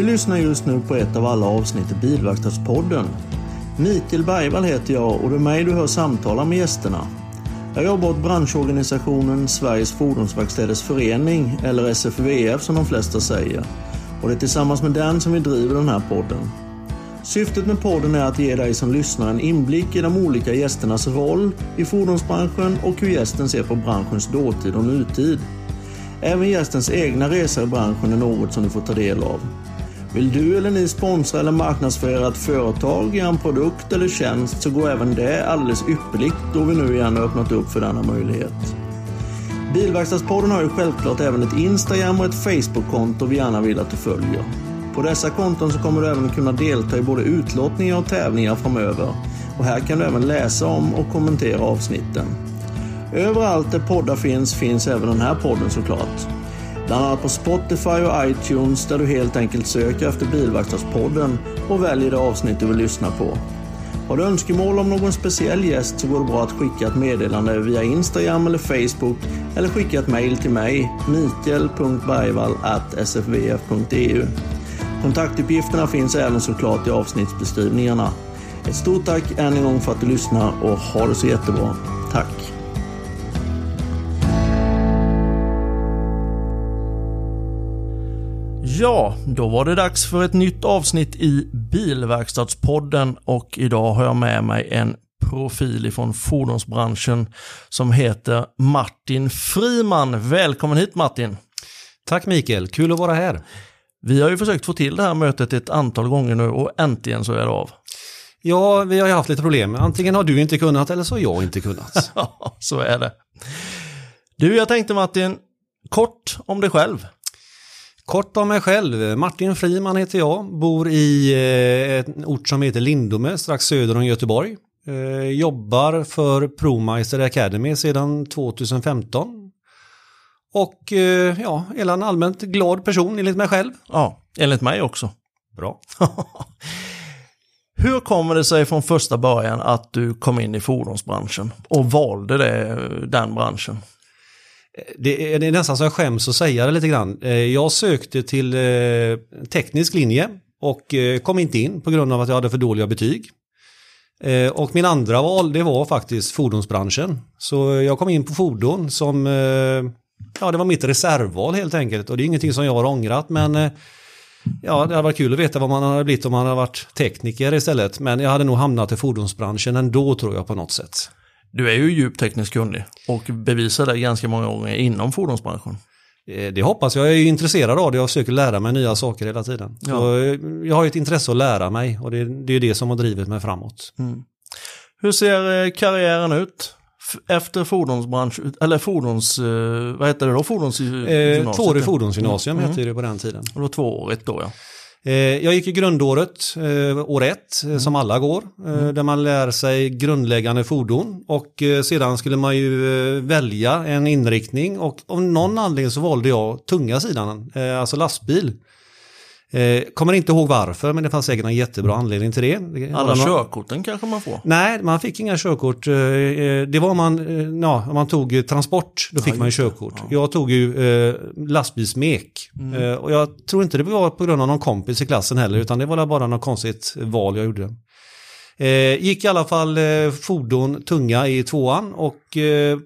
Du lyssnar just nu på ett av alla avsnitt i Bilverkstadspodden. Mikael Bergvall heter jag och det är mig du hör samtala med gästerna. Jag jobbar åt branschorganisationen Sveriges Fordonsverkstäders Förening, eller SFVF som de flesta säger. Och det är tillsammans med den som vi driver den här podden. Syftet med podden är att ge dig som lyssnar en inblick i de olika gästernas roll i fordonsbranschen och hur gästen ser på branschens dåtid och nutid. Även gästens egna resa i branschen är något som du får ta del av. Vill du eller ni sponsra eller marknadsföra ett företag, en produkt eller tjänst så går även det alldeles ypperligt då vi nu igen har öppnat upp för denna möjlighet. Bilverkstadspodden har ju självklart även ett Instagram och ett Facebook-konto vi gärna vill att du följer. På dessa konton så kommer du även kunna delta i både utlottningar och tävlingar framöver. Och här kan du även läsa om och kommentera avsnitten. Överallt där poddar finns, finns även den här podden såklart. Bland annat på Spotify och iTunes där du helt enkelt söker efter Bilverkstadspodden och väljer det avsnitt du vill lyssna på. Har du önskemål om någon speciell gäst så går det bra att skicka ett meddelande via Instagram eller Facebook eller skicka ett mail till mig, mikael.bergvall.sfvf.eu. Kontaktuppgifterna finns även såklart i avsnittsbeskrivningarna. Ett stort tack än en gång för att du lyssnar och ha det så jättebra. Tack! Ja, då var det dags för ett nytt avsnitt i Bilverkstadspodden och idag har jag med mig en profil ifrån fordonsbranschen som heter Martin Friman. Välkommen hit Martin! Tack Mikael, kul att vara här. Vi har ju försökt få till det här mötet ett antal gånger nu och äntligen så är det av. Ja, vi har ju haft lite problem. Antingen har du inte kunnat eller så har jag inte kunnat. Så är det. Du, jag tänkte Martin, kort om dig själv. Kort om mig själv. Martin Friman heter jag. Bor i eh, en ort som heter Lindome, strax söder om Göteborg. Eh, jobbar för ProMeister Academy sedan 2015. Och eh, ja, är en allmänt glad person enligt mig själv. Ja, enligt mig också. Bra. Hur kommer det sig från första början att du kom in i fordonsbranschen och valde det, den branschen? Det är, det är nästan så jag skäms att säga det lite grann. Eh, jag sökte till eh, teknisk linje och eh, kom inte in på grund av att jag hade för dåliga betyg. Och min andra val det var faktiskt fordonsbranschen. Så jag kom in på fordon som, ja det var mitt reservval helt enkelt. Och det är ingenting som jag har ångrat men ja det hade varit kul att veta vad man hade blivit om man hade varit tekniker istället. Men jag hade nog hamnat i fordonsbranschen ändå tror jag på något sätt. Du är ju djupt tekniskt kunnig och bevisar det ganska många gånger inom fordonsbranschen. Eh, Det hoppas jag. Jag är ju intresserad av det och försöker lära mig nya saker hela tiden. Så Ja. eh, jag har ju ett intresse att lära mig och det, det är det som har drivit mig framåt. Hur ser eh, karriären ut? Efter fordonsbransch, eller fordons, eh, vad heter det då? Eh, Fordonsgymnasiet? tvåårig fordonsgymnasium Mm. hette det på den tiden. Och då tvåårigt då ja. Eh, jag gick i grundåret, eh, år ett, eh, som alla går, eh, där man lär sig grundläggande fordon. Och sedan skulle man ju välja en inriktning. Och av någon anledning så valde jag tunga sidan, alltså lastbil. Eh, kommer inte ihåg varför, men det fanns säkert en jättebra anledning till det. Alla någon- körkorten kanske man får. Nej, man fick inga körkort. Eh, eh, Det var om man, eh, ja, om man tog transport, då fick man ju körkort. Jag tog ju eh, lastbilsmek. Mm. Eh, och jag tror inte det var på grund av någon kompis i klassen heller, utan det var bara något konstigt val jag gjorde. Eh, gick i alla fall fordon tunga i tvåan och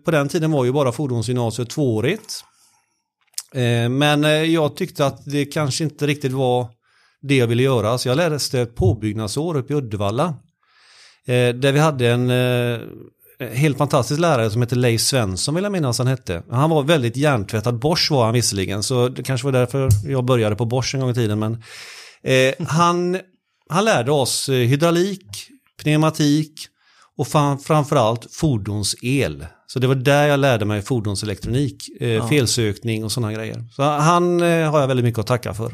på den tiden var ju bara fordonsgymnasiet tvåårigt. Eh, men eh, jag tyckte att det kanske inte riktigt var det jag ville göra, så jag läste ett påbyggnadsår uppe i Uddevalla. Eh, där vi hade en helt fantastisk lärare som hette Leif Svensson vill jag minnas han hette. Han var väldigt hjärntvättad, Bosch var han visserligen, så det kanske var därför jag började på Bosch en gång i tiden. Men, eh, han, han lärde oss hydraulik, pneumatik och framförallt fordonsel. Så det var där jag lärde mig fordonselektronik, eh, felsökning och sådana grejer. Så han eh, har jag väldigt mycket att tacka för.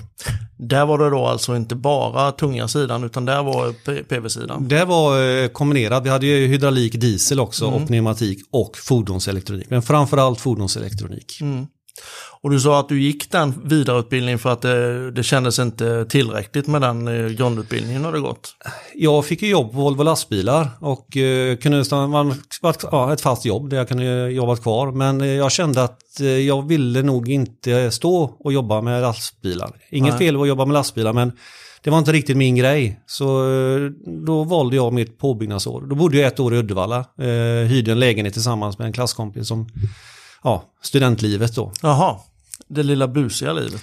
Där var det då alltså inte bara tunga sidan utan där var PV-sidan. Det var eh, kombinerat. Vi hade ju hydraulik, diesel också och pneumatik och fordonselektronik. Men framförallt fordonselektronik. Mm. Och du sa att du gick den vidareutbildningen för att det, det kändes inte tillräckligt med den eh, grundutbildningen det gått? Jag fick ju jobb på Volvo lastbilar och eh, kunde ja, ett fast jobb där jag kunde jobba kvar. Men eh, jag kände att eh, jag ville nog inte stå och jobba med lastbilar. Inget Nej. fel att jobba med lastbilar men det var inte riktigt min grej. Så då valde jag mitt påbyggnadsår. Då bodde jag ett år i Uddevalla. Eh, hyrde en lägenhet tillsammans med en klasskompis som, ja, studentlivet då. Jaha, det lilla busiga livet.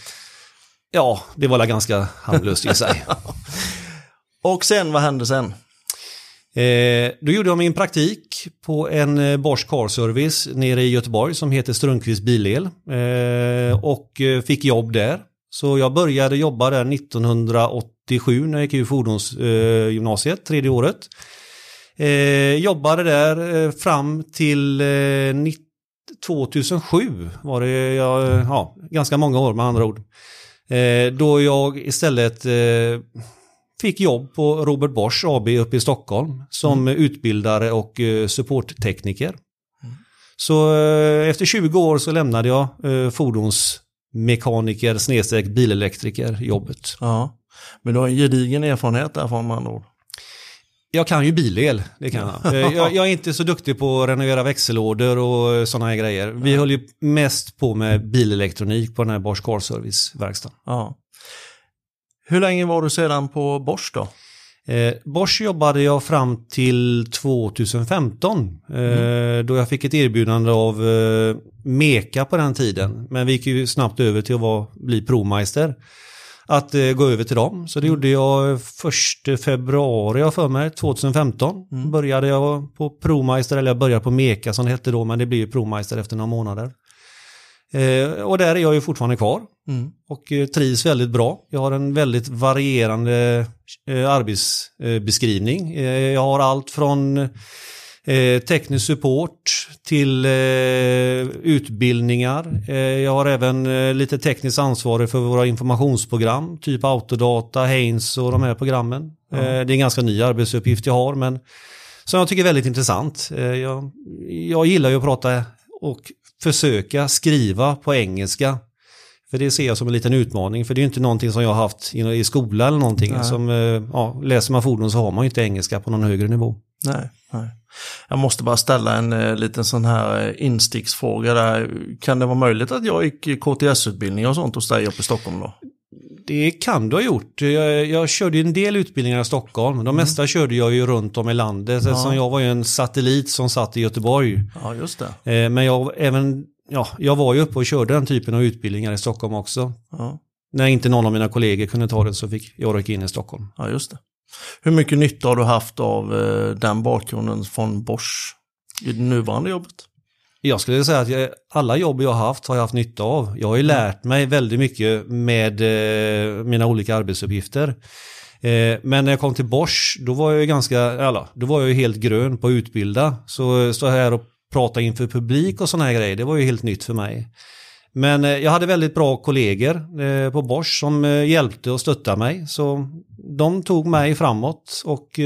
Ja, det var ganska harmlöst i sig. Och sen, vad hände sen? Eh, då gjorde jag min praktik på en eh, Bosch Car Service nere i Göteborg som heter Strömqvist Bilel. Eh, och eh, fick jobb där. Så jag började jobba där 1987 när jag gick ur fordonsgymnasiet, tredje året. Eh, jobbade där eh, fram till eh, 2007 var det, ja, ja, ganska många år med andra ord. Eh, då jag istället eh, fick jobb på Robert Bosch AB uppe i Stockholm som mm. utbildare och eh, supporttekniker. Mm. Så eh, efter 20 år så lämnade jag eh, fordons mekaniker snedstreck bilelektriker jobbet. Ja, men du har en gedigen erfarenhet därifrån med andra ord. Jag kan ju bilel, det kan jag. Eh, jag. jag. är inte så duktig på att renovera växellådor och sådana här grejer. Vi höll ju mest på med bilelektronik på den här Bosch Car Service-verkstaden. Ja. Hur länge var du sedan på Bosch då? Eh, Bosch jobbade jag fram till 2015 eh, mm. då jag fick ett erbjudande av eh, Meka på den tiden. Men vi gick ju snabbt över till att vara, bli provmeister. Att eh, gå över till dem. Så det mm. gjorde jag första februari jag för mig, 2015. Mm. Började jag på provmeister, eller jag började på Meka som det hette då, men det blev ju provmeister efter några månader. Eh, och där är jag ju fortfarande kvar mm. och eh, trivs väldigt bra. Jag har en väldigt varierande eh, arbetsbeskrivning. Eh, jag har allt från eh, teknisk support till eh, utbildningar. jag har även lite tekniskt ansvarig för våra informationsprogram, typ Autodata, Haynes och de här programmen. Mm. det är en ganska ny arbetsuppgift jag har, men som jag tycker är väldigt intressant. jag, jag gillar ju att prata och försöka skriva på engelska. För det ser jag som en liten utmaning, för det är inte någonting som jag har haft i skola eller någonting. Som, eh, ja, läser man fordon så har man ju inte engelska på någon högre nivå. Nej, nej. Jag måste bara ställa en eh, liten sån här eh, insticksfråga där. Kan det vara möjligt att jag gick KTS-utbildning och sånt hos dig uppe i Stockholm då? Det kan du ha gjort. Jag, jag körde en del utbildningar i Stockholm. De mm. mesta körde jag ju runt om i landet. Ja. Eftersom jag var ju en satellit som satt i Göteborg. Ja, just det. Eh, men jag, även, ja, jag var ju uppe och körde den typen av utbildningar i Stockholm också. Ja. När inte någon av mina kollegor kunde ta det så fick jag rycka in i Stockholm. Ja, just det. Hur mycket nytta har du haft av eh, den bakgrunden från Bosch i det nuvarande jobbet? Jag skulle säga att jag, alla jobb jag har haft har jag haft nytta av. Jag har ju lärt mig väldigt mycket med eh, mina olika arbetsuppgifter. Eh, men när jag kom till Bosch, då var jag ganska, alla, då var jag helt grön på att utbilda. Så stå här och prata inför publik och sådana här grejer, det var ju helt nytt för mig. Men eh, jag hade väldigt bra kollegor eh, på Bosch som eh, hjälpte och stöttade mig. Så de tog mig framåt och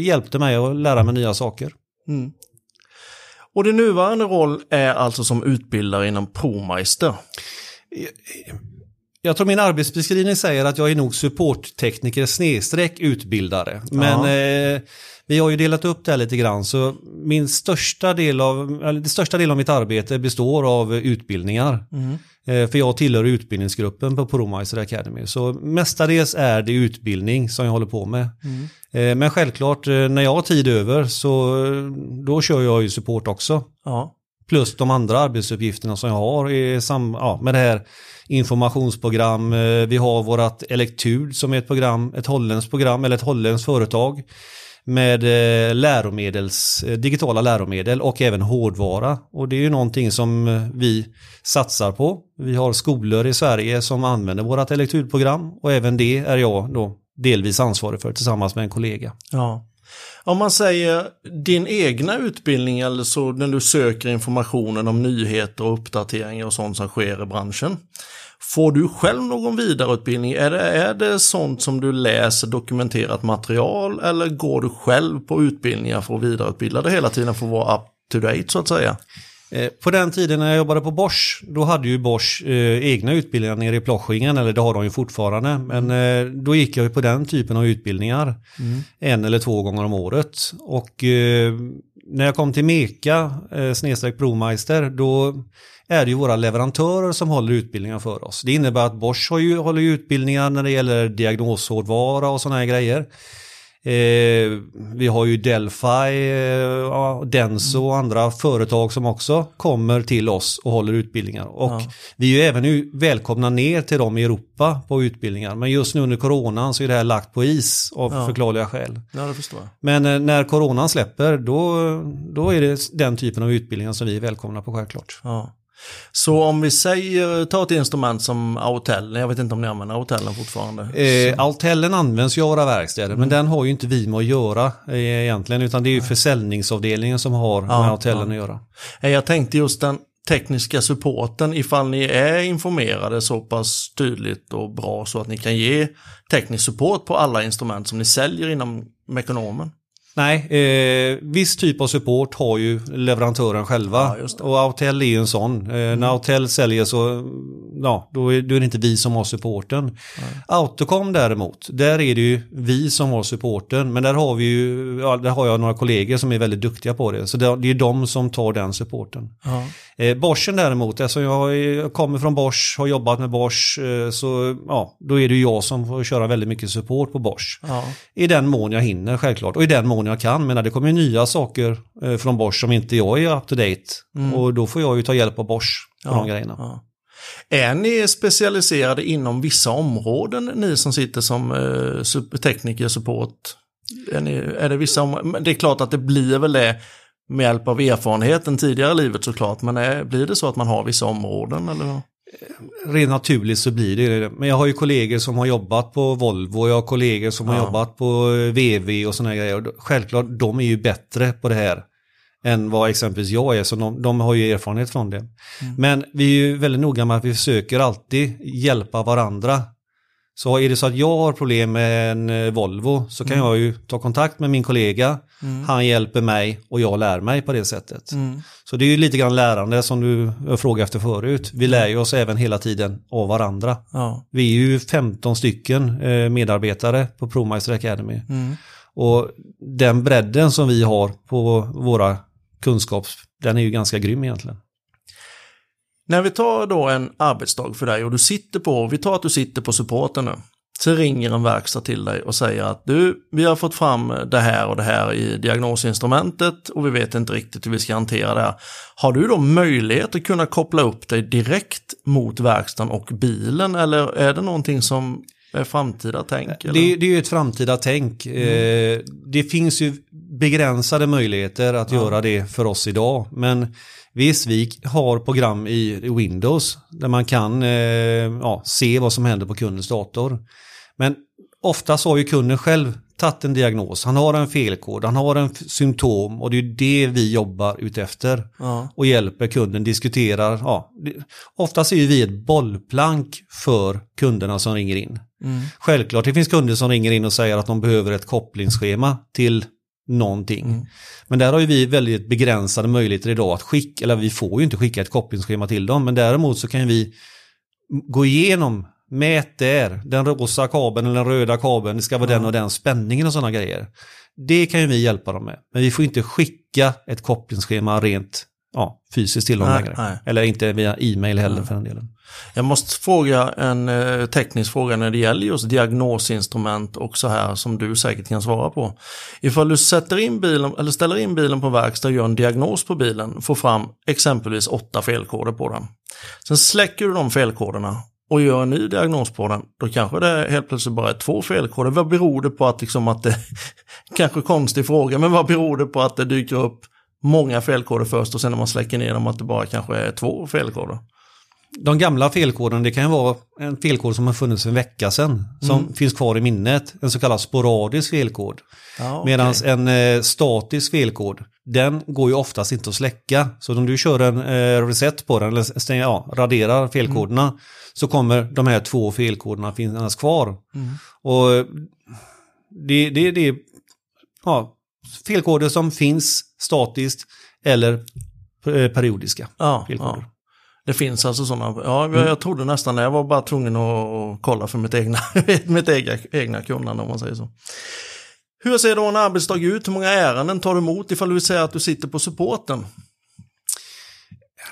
hjälpte mig att lära mig nya saker. Mm. Och din nuvarande roll är alltså som utbildare inom ProMeister. Jag tror min arbetsbeskrivning säger att jag är nog supporttekniker snedstreck utbildare. Men eh, vi har ju delat upp det här lite grann så min största del av, eller det största del av mitt arbete består av utbildningar. Mm. Eh, för jag tillhör utbildningsgruppen på ProMeister Academy. Så mestadels är det utbildning som jag håller på med. Mm. Eh, men självklart, eh, när jag har tid över så då kör jag ju support också. Ja. Plus de andra arbetsuppgifterna som jag har i sam, ja, med det här informationsprogram. Eh, vi har vårat Elektud som är ett program, ett holländskt program eller ett holländskt företag med eh, läromedels, eh, digitala läromedel och även hårdvara. Och det är ju någonting som vi satsar på. Vi har skolor i Sverige som använder vårat Elektudprogram och även det är jag då delvis ansvarig för tillsammans med en kollega. Ja. Om man säger din egna utbildning eller så när du söker informationen om nyheter och uppdateringar och sånt som sker i branschen. Får du själv någon vidareutbildning? Är det, är det sånt som du läser dokumenterat material eller går du själv på utbildningar för att vidareutbilda dig hela tiden för att vara up to date så att säga? Eh, På den tiden när jag jobbade på Bosch, då hade ju Bosch eh, egna utbildningar nere i Ploschingen, eller det har de ju fortfarande. Men eh, då gick jag ju på den typen av utbildningar en eller två gånger om året. Och eh, när jag kom till Meka, eh, snedstreck Bromeister, då är det ju våra leverantörer som håller utbildningar för oss. Det innebär att Bosch har ju, håller utbildningar när det gäller diagnoshårdvara och sådana här grejer. Eh, vi har ju Delphi, eh, Denso och andra företag som också kommer till oss och håller utbildningar. Och Ja. vi är ju även välkomna ner till dem i Europa på utbildningar. Men just nu under coronan så är det här lagt på is av Ja. förklarliga skäl. Ja, det förstår jag. Men eh, när coronan släpper då, då är det den typen av utbildningar som vi är välkomna på självklart. Ja. Så om vi säger, ta ett instrument som Autel, jag vet inte om ni använder Autellen fortfarande. Eh, Altellen används ju av våra verkstäder, men den har ju inte vi med att göra eh, egentligen, utan det är ju försäljningsavdelningen som har med Altellen att göra. Eh, Jag tänkte just den tekniska supporten, ifall ni är informerade så pass tydligt och bra så att ni kan ge teknisk support på alla instrument som ni säljer inom Mekonomen. Nej, eh, viss typ av support har ju leverantören själva. Ja. Mm. och Autel är ju en sån. Eh, När Autel säljer så, ja, då är, då är det inte vi som har supporten. Autocom däremot, där är det ju vi som har supporten. Men där har vi ju, ja, där har jag några kollegor som är väldigt duktiga på det. Så det, det är de som tar den supporten. Ja. Eh, Boschen däremot, alltså jag, kommer från Bosch, har jobbat med Bosch, eh, så ja, då är det jag som får köra väldigt mycket support på Bosch. Ja. I den mån jag hinner självklart och i den mån jag kan. Men det kommer nya saker eh, från Bosch som inte jag är up to date. Och då får jag ju ta hjälp av Bosch på de grejerna. Ja. Är ni specialiserade inom vissa områden, ni som sitter som eh, tekniker, support? Är, ni, är det vissa områden? Det är klart att det blir väl det med hjälp av erfarenheten tidigare i livet såklart, men är, blir det så att man har vissa områden? Eller? Rent naturligt så blir det det. Men jag har ju kollegor som har jobbat på Volvo och jag har kollegor som har Ja. jobbat på eh, VV och sådana grejer. Självklart, de är ju bättre på det här än vad exempelvis jag är, så de, de har ju erfarenhet från det. Men vi är ju väldigt noga med att vi försöker alltid hjälpa varandra. Så är det så att jag har problem med en eh, Volvo så kan jag ju ta kontakt med min kollega. Han hjälper mig och jag lär mig på det sättet. Så det är ju lite grann lärande som du frågade efter förut. Vi lär ju oss även hela tiden av varandra. Ja. Vi är ju 15 stycken eh, medarbetare på ProMeister Academy. Och den bredden som vi har på våra kunskaps, den är ju ganska grym egentligen. När vi tar då en arbetsdag för dig och du sitter på, vi tar att du sitter på supporten nu. Så ringer en verkstad till dig och säger att du, vi har fått fram det här och det här i diagnosinstrumentet och vi vet inte riktigt hur vi ska hantera det här. Har du då möjlighet att kunna koppla upp dig direkt mot verkstaden och bilen eller är det någonting som är framtida tänk? Eller? Det, det är ju ett framtida tänk. Eh, det finns ju begränsade möjligheter att göra det för oss idag. Men vi har program i Windows där man kan eh, ja, se vad som händer på kundens dator. Men oftast har ju kunden själv tagit en diagnos. Han har en felkod, han har en symptom och det är det vi jobbar utefter. Ja. Och hjälper kunden, diskuterar. Ja, oftast är vi ett bollplank för kunderna som ringer in. Självklart, det finns kunder som ringer in och säger att de behöver ett kopplingsschema till någonting. Men där har ju vi väldigt begränsade möjligheter idag att skicka, eller vi får ju inte skicka ett kopplingsschema till dem, men däremot så kan vi gå igenom, mät där, den rosa kabeln eller den röda kabeln, det ska vara den och den spänningen och sådana grejer. Det kan ju vi hjälpa dem med, men vi får inte skicka ett kopplingsschema rent ja, fysiskt till dem Nej, längre. nej. Eller inte via e-mail heller för den delen. Jag måste fråga en eh, teknisk fråga när det gäller just diagnosinstrument och så här som du säkert kan svara på. Ifall du sätter in bilen, eller ställer in bilen på verkstad och gör en diagnos på bilen, får fram exempelvis åtta felkoder på den. Sen släcker du de felkoderna och gör en ny diagnos på den, då kanske det helt plötsligt bara är två felkoder. Vad beror det på att, liksom att det, kanske konstig fråga, men vad beror det på att det dyker upp många felkoder först och sen när man släcker ner dem att det bara kanske är två felkoder? De gamla felkoderna, det kan ju vara en felkod som har funnits en vecka sedan, som finns kvar i minnet, en så kallad sporadisk felkod. Ja, okej. Medan en eh, statisk felkod, den går ju oftast inte att släcka. Så om du kör en eh, reset på den, eller stänger, ja, raderar felkoderna, så kommer de här två felkoderna finnas kvar. Och det, det, det ja, felkoder som finns statiskt eller eh, periodiska. Ja, Felkoder. ja. Det finns alltså sådana. Ja, jag, jag trodde nästan det. Jag var bara tvungen att, att kolla för mitt egna, mitt egna, egna kunnande om man säger så. Hur ser då en arbetsdag ut? Hur många ärenden tar du emot ifall du säger att du sitter på supporten?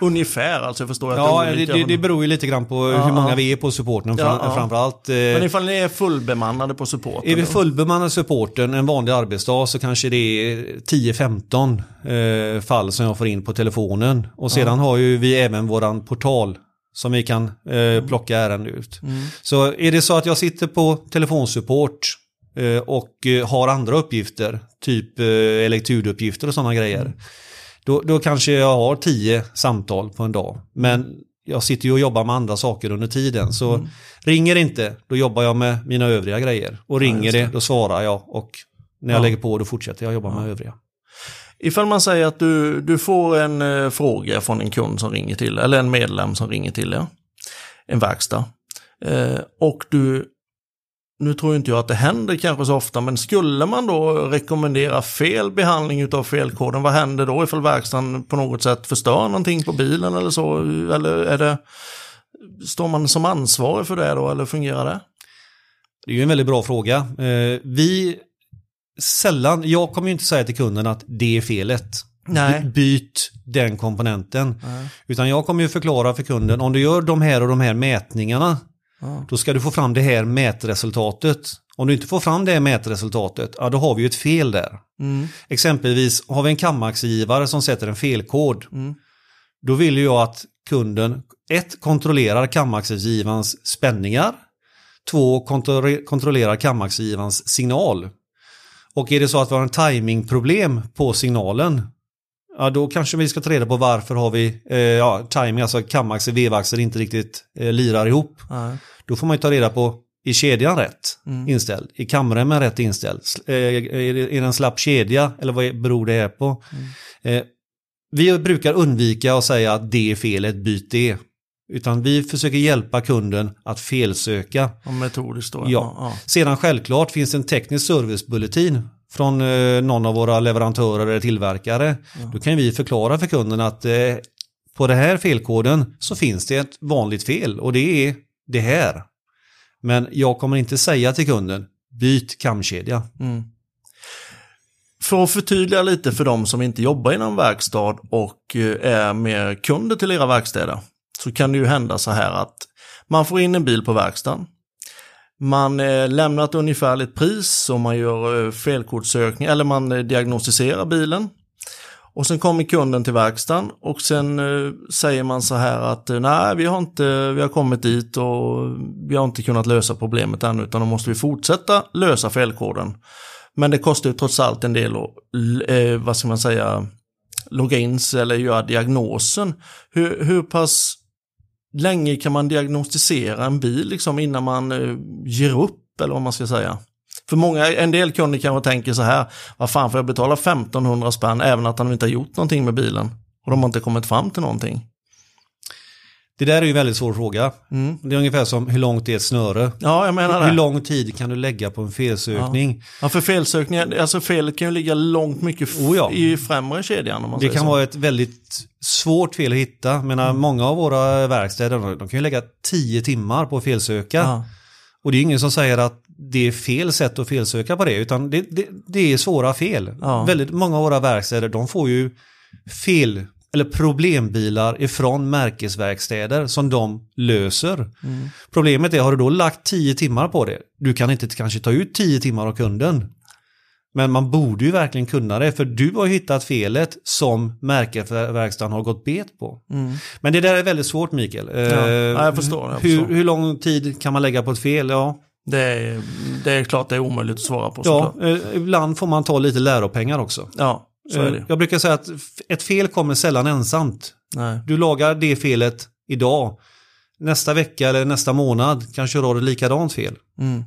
Ungefär, alltså jag förstår att Ja, är det, olika, det, det beror ju lite grann på Ja, hur många ja. vi är på supporten fram, ja. framförallt. Eh, Men ifall ni är fullbemannade på supporten? Är vi fullbemannade supporten en vanlig arbetsdag så kanske det är 10-15 eh, fall som jag får in på telefonen. Och sedan har ju vi även våran portal som vi kan eh, plocka ärenden ut. Mm. Så är det så att jag sitter på telefonsupport eh, och eh, har andra uppgifter, typ eh, elektroduppgifter och sådana grejer. Då, då kanske jag har 10 samtal på en dag. Men jag sitter ju och jobbar med andra saker under tiden. Så Mm. ringer inte, då jobbar jag med mina övriga grejer. Och ringer just det. det. då svarar jag. Och när jag Ja. lägger på, då fortsätter jag jobba med övriga. Ifall man säger att du, du får en eh, fråga från en kund som ringer till, eller en medlem som ringer till er, en verkstad, eh, och du, nu tror inte jag att det händer kanske så ofta, men skulle man då rekommendera fel behandling utav felkoden, vad händer då ifall verkstaden på något sätt förstör någonting på bilen eller så? Eller är det, står man som ansvarig för det då, eller fungerar det? Det är ju en väldigt bra fråga. Eh, vi sällan, jag kommer ju inte säga till kunden att det är felet. Nej. By- Byt den komponenten. Utan jag kommer ju förklara för kunden, om du gör de här och de här mätningarna, Ja. då ska du få fram det här mätresultatet. Om du inte får fram det här mätresultatet, ja då har vi ju ett fel där. Mm. Exempelvis har vi en kamaxgivare som sätter en felkod. Mm. Då vill jag att kunden, ett, kontrollerar kamaxgivarens spänningar. Två, kontro- kontrollerar kamaxgivarens signal. Och är det så att vi har en timingproblem på signalen, ja då kanske vi ska ta reda på varför har vi eh, ja, timing, alltså kamaxer, vevaxel inte riktigt eh, lirar ihop. Nej. Då får man ju ta reda på, är kedjan rätt Mm. inställd? Är kamremmen rätt inställd? Eh, Är det är det en slapp kedja eller vad beror det här på? Mm. Eh, Vi brukar undvika att säga att det är felet, byt det. Utan vi försöker hjälpa kunden att felsöka. Och metodiskt då? Ja. ja. Sedan självklart finns det en teknisk servicebulletin från eh, någon av våra leverantörer eller tillverkare. Då kan vi förklara för kunden att eh, på den här felkoden så finns det ett vanligt fel och det är det här. Men jag kommer inte säga till kunden byt kamkedja. Mm. För att förtydliga lite för de som inte jobbar inom verkstad och eh, är mer kunder till era verkstäder så kan det ju hända så här att man får in en bil på verkstaden. Man eh, lämnar ett ungefärligt pris och man gör eh, felkortsökning eller man eh, diagnostiserar bilen. Och sen kommer kunden till verkstaden och sen säger man så här att nej, vi har inte, vi har kommit dit och vi har inte kunnat lösa problemet ännu utan då måste vi fortsätta lösa felkoden. Men det kostar ju trots allt en del att, vad ska man säga, logga in sig eller göra diagnosen. Hur, hur pass länge kan man diagnostisera en bil liksom innan man eh, ger upp eller vad man ska säga? För många, en del kunder kanske tänker så här, vad fan får jag betala 1500 spänn även att han inte har gjort någonting med bilen? Och de har inte kommit fram till någonting. Det där är ju en väldigt svår fråga. Mm. Det är ungefär som hur långt är ett snöre? Ja, jag menar Hur det. lång tid kan du lägga på en felsökning? Ja, för felsökningar, alltså felet kan ju ligga långt mycket Oh ja. i främre kedjan om man Det kan så. vara ett väldigt svårt fel att hitta. Menar, Mm. Många av våra verkstäder de kan ju lägga tio timmar på att felsöka. Ja. Och det är ingen som säger att det är fel sätt att felsöka på det, utan det, det, det är svåra fel. Ja. Väldigt många av våra verkstäder de får ju fel eller problembilar ifrån märkesverkstäder som de löser. Mm. Problemet är, har du då lagt tio timmar på det, du kan inte kanske ta ut tio timmar av kunden. Men man borde ju verkligen kunna det, för du har hittat felet som märkesverkstaden har gått bet på. Mm. Men det där är väldigt svårt Mikael. Eh, Ja, jag förstår, jag hur, förstår. hur lång tid kan man lägga på ett fel? Ja, Det, är, det är klart det är omöjligt att svara på ja såklart. eh, ibland får man ta lite läropengar också. Ja, Eh. Jag brukar säga att ett fel kommer sällan ensamt. Nej. Du lagar det felet idag. Nästa vecka eller nästa månad kanske du har ett likadant fel. Mm.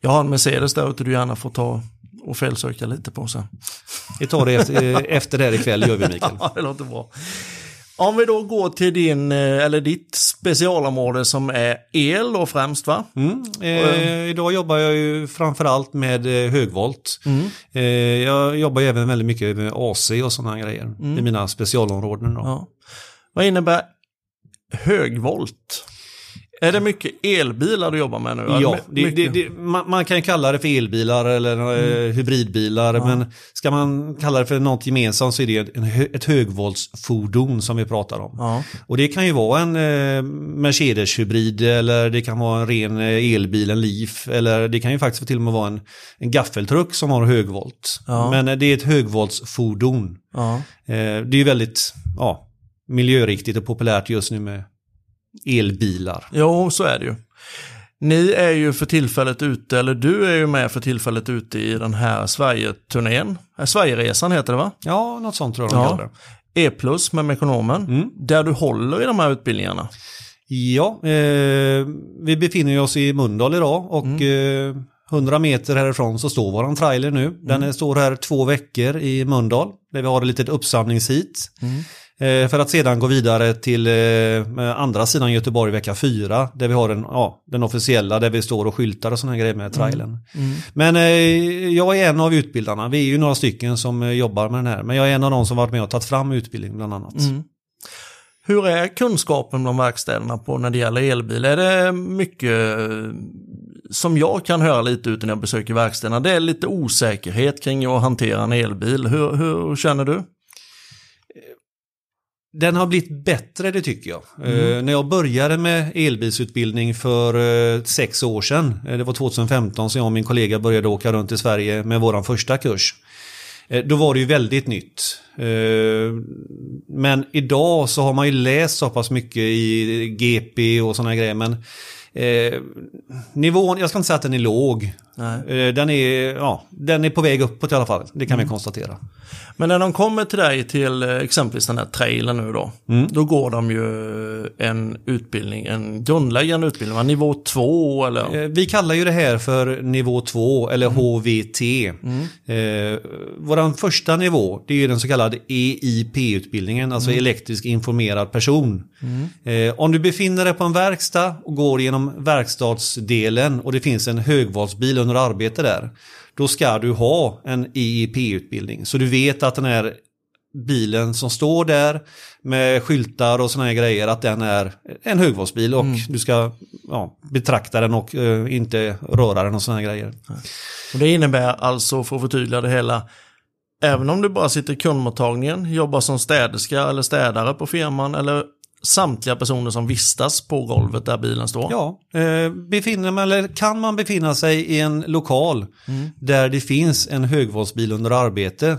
Jag har en Mercedes där ute du gärna får ta och felsöka lite på sen. Vi tar det efter, eh, efter det här ikväll, gör vi Mikael. Ja, det låter bra. Om vi då går till din, eh, eller ditt specialområde som är el då främst va? Mm. Eh, idag jobbar jag ju framförallt med eh, högvolt. Mm. Eh, jag jobbar ju även väldigt mycket med AC och sådana grejer i mina specialområden. Då. Ja. Vad innebär högvolt? Är det mycket elbilar du jobbar med nu? Ja, det, det, det, man, man kan kalla det för elbilar eller eh, hybridbilar, men ska man kalla det för något gemensamt så är det en, ett högvoltsfordon som vi pratar om. Ja. Och det kan ju vara en eh, Mercedes-hybrid eller det kan vara en ren eh, elbil, en Leaf, eller det kan ju faktiskt till och med vara en, en gaffeltruck som har högvolt. Ja. Men eh, det är ett högvoltsfordon. Ja. Eh, det är ju väldigt ja, miljöriktigt och populärt just nu med elbilar. Jo, så är det ju. Ni är ju för tillfället ute, eller du är ju med för tillfället ute i den här Sverige-turnén. Eh, Sverigeresan heter det va? Ja, något sånt tror jag de Ja. det. E med Mekonomen. Mm. Där du håller i de här utbildningarna. Ja, eh, vi befinner oss i Mundal idag och eh, 100 meter härifrån så står våran trailer nu. Den är- står här två veckor i Mundal där vi har ett litet uppsamlingshit. Eh, för att sedan gå vidare till eh, andra sidan Göteborg vecka fyra där vi har den, ja, den officiella där vi står och skyltar och sådana grejer med trailern. Men eh, jag är en av utbildarna, vi är ju några stycken som eh, jobbar med den här. Men jag är en av de som varit med och tagit fram utbildning bland annat. Hur är kunskapen bland verkstäderna på när det gäller elbil? Är det mycket eh, som jag kan höra lite ut när jag besöker verkstäderna? Det är lite osäkerhet kring att hantera en elbil. Hur, hur känner du? Den har blivit bättre det tycker jag. Eh, när jag började med elbilsutbildning för uh, sex år sedan, eh, det var 2015 så jag och min kollega började åka runt i Sverige med vår första kurs. Eh, då var det ju väldigt nytt. Men idag så har man ju läst så pass mycket i GP och sådana grejer men nivån, jag ska inte säga att den är låg. Nej. Eh, den, är, ja, den är på väg uppåt i alla fall, det kan vi konstatera. Men när de kommer till dig till eh, exempelvis den här trailern nu då. Då går de ju en utbildning, en grundläggande utbildning, va? nivå 2 eller? Eh, Vi kallar ju det här för nivå 2 eller HVT. Eh, våran första nivå det är ju den så kallade EIP-utbildningen, alltså elektrisk informerad person. Eh, om du befinner dig på en verkstad och går genom verkstadsdelen och det finns en högvalsbil under arbete där, då ska du ha en EIP-utbildning. Så du vet att den här bilen som står där med skyltar och sådana här grejer, att den är en högvoltsbil och du ska ja, betrakta den och eh, inte röra den och sådana här grejer. Och det innebär alltså, för att förtydliga det hela, även om du bara sitter i kundmottagningen, jobbar som städerska eller städare på firman eller samtliga personer som vistas på golvet där bilen står. Ja, eh, befinner man, eller kan man befinna sig i en lokal där det finns en högvoltsbil under arbete,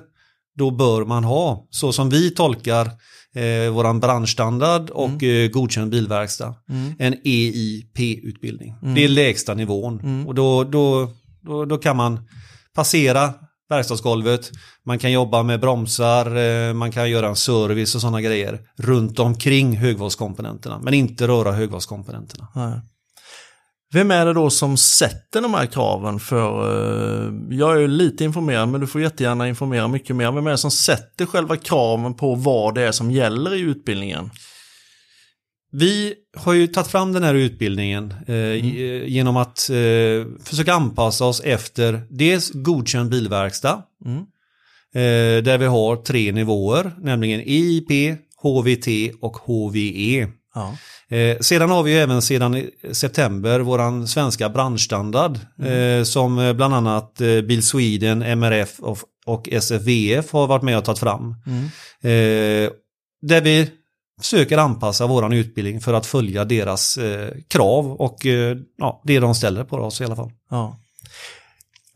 då bör man ha, så som vi tolkar eh, våran branschstandard och eh, godkänd bilverkstad, en EIP-utbildning. Det är lägsta nivån. Och då, då, då, då kan man passera verkstadsgolvet, man kan jobba med bromsar, eh, man kan göra en service och sådana grejer runt omkring högvoltskomponenterna, men inte röra högvoltskomponenterna. Nej. Vem är det då som sätter de här kraven för, eh, jag är ju lite informerad men du får jättegärna informera mycket mer. Vem är det som sätter själva kraven på vad det är som gäller i utbildningen? Vi har ju tagit fram den här utbildningen eh, i- eh, genom att eh, försöka anpassa oss efter dels godkänd bilverkstad, Mm. eh, där vi har tre nivåer, nämligen EIP, HVT och HVE. Ja. Eh, sedan har vi även sedan september våran svenska branschstandard eh, som bland annat Bil Sweden, MRF och, och SFVF har varit med och tagit fram. Eh, där vi försöker anpassa våran utbildning för att följa deras eh, krav och eh, ja, det de ställer på oss i alla fall. Ja.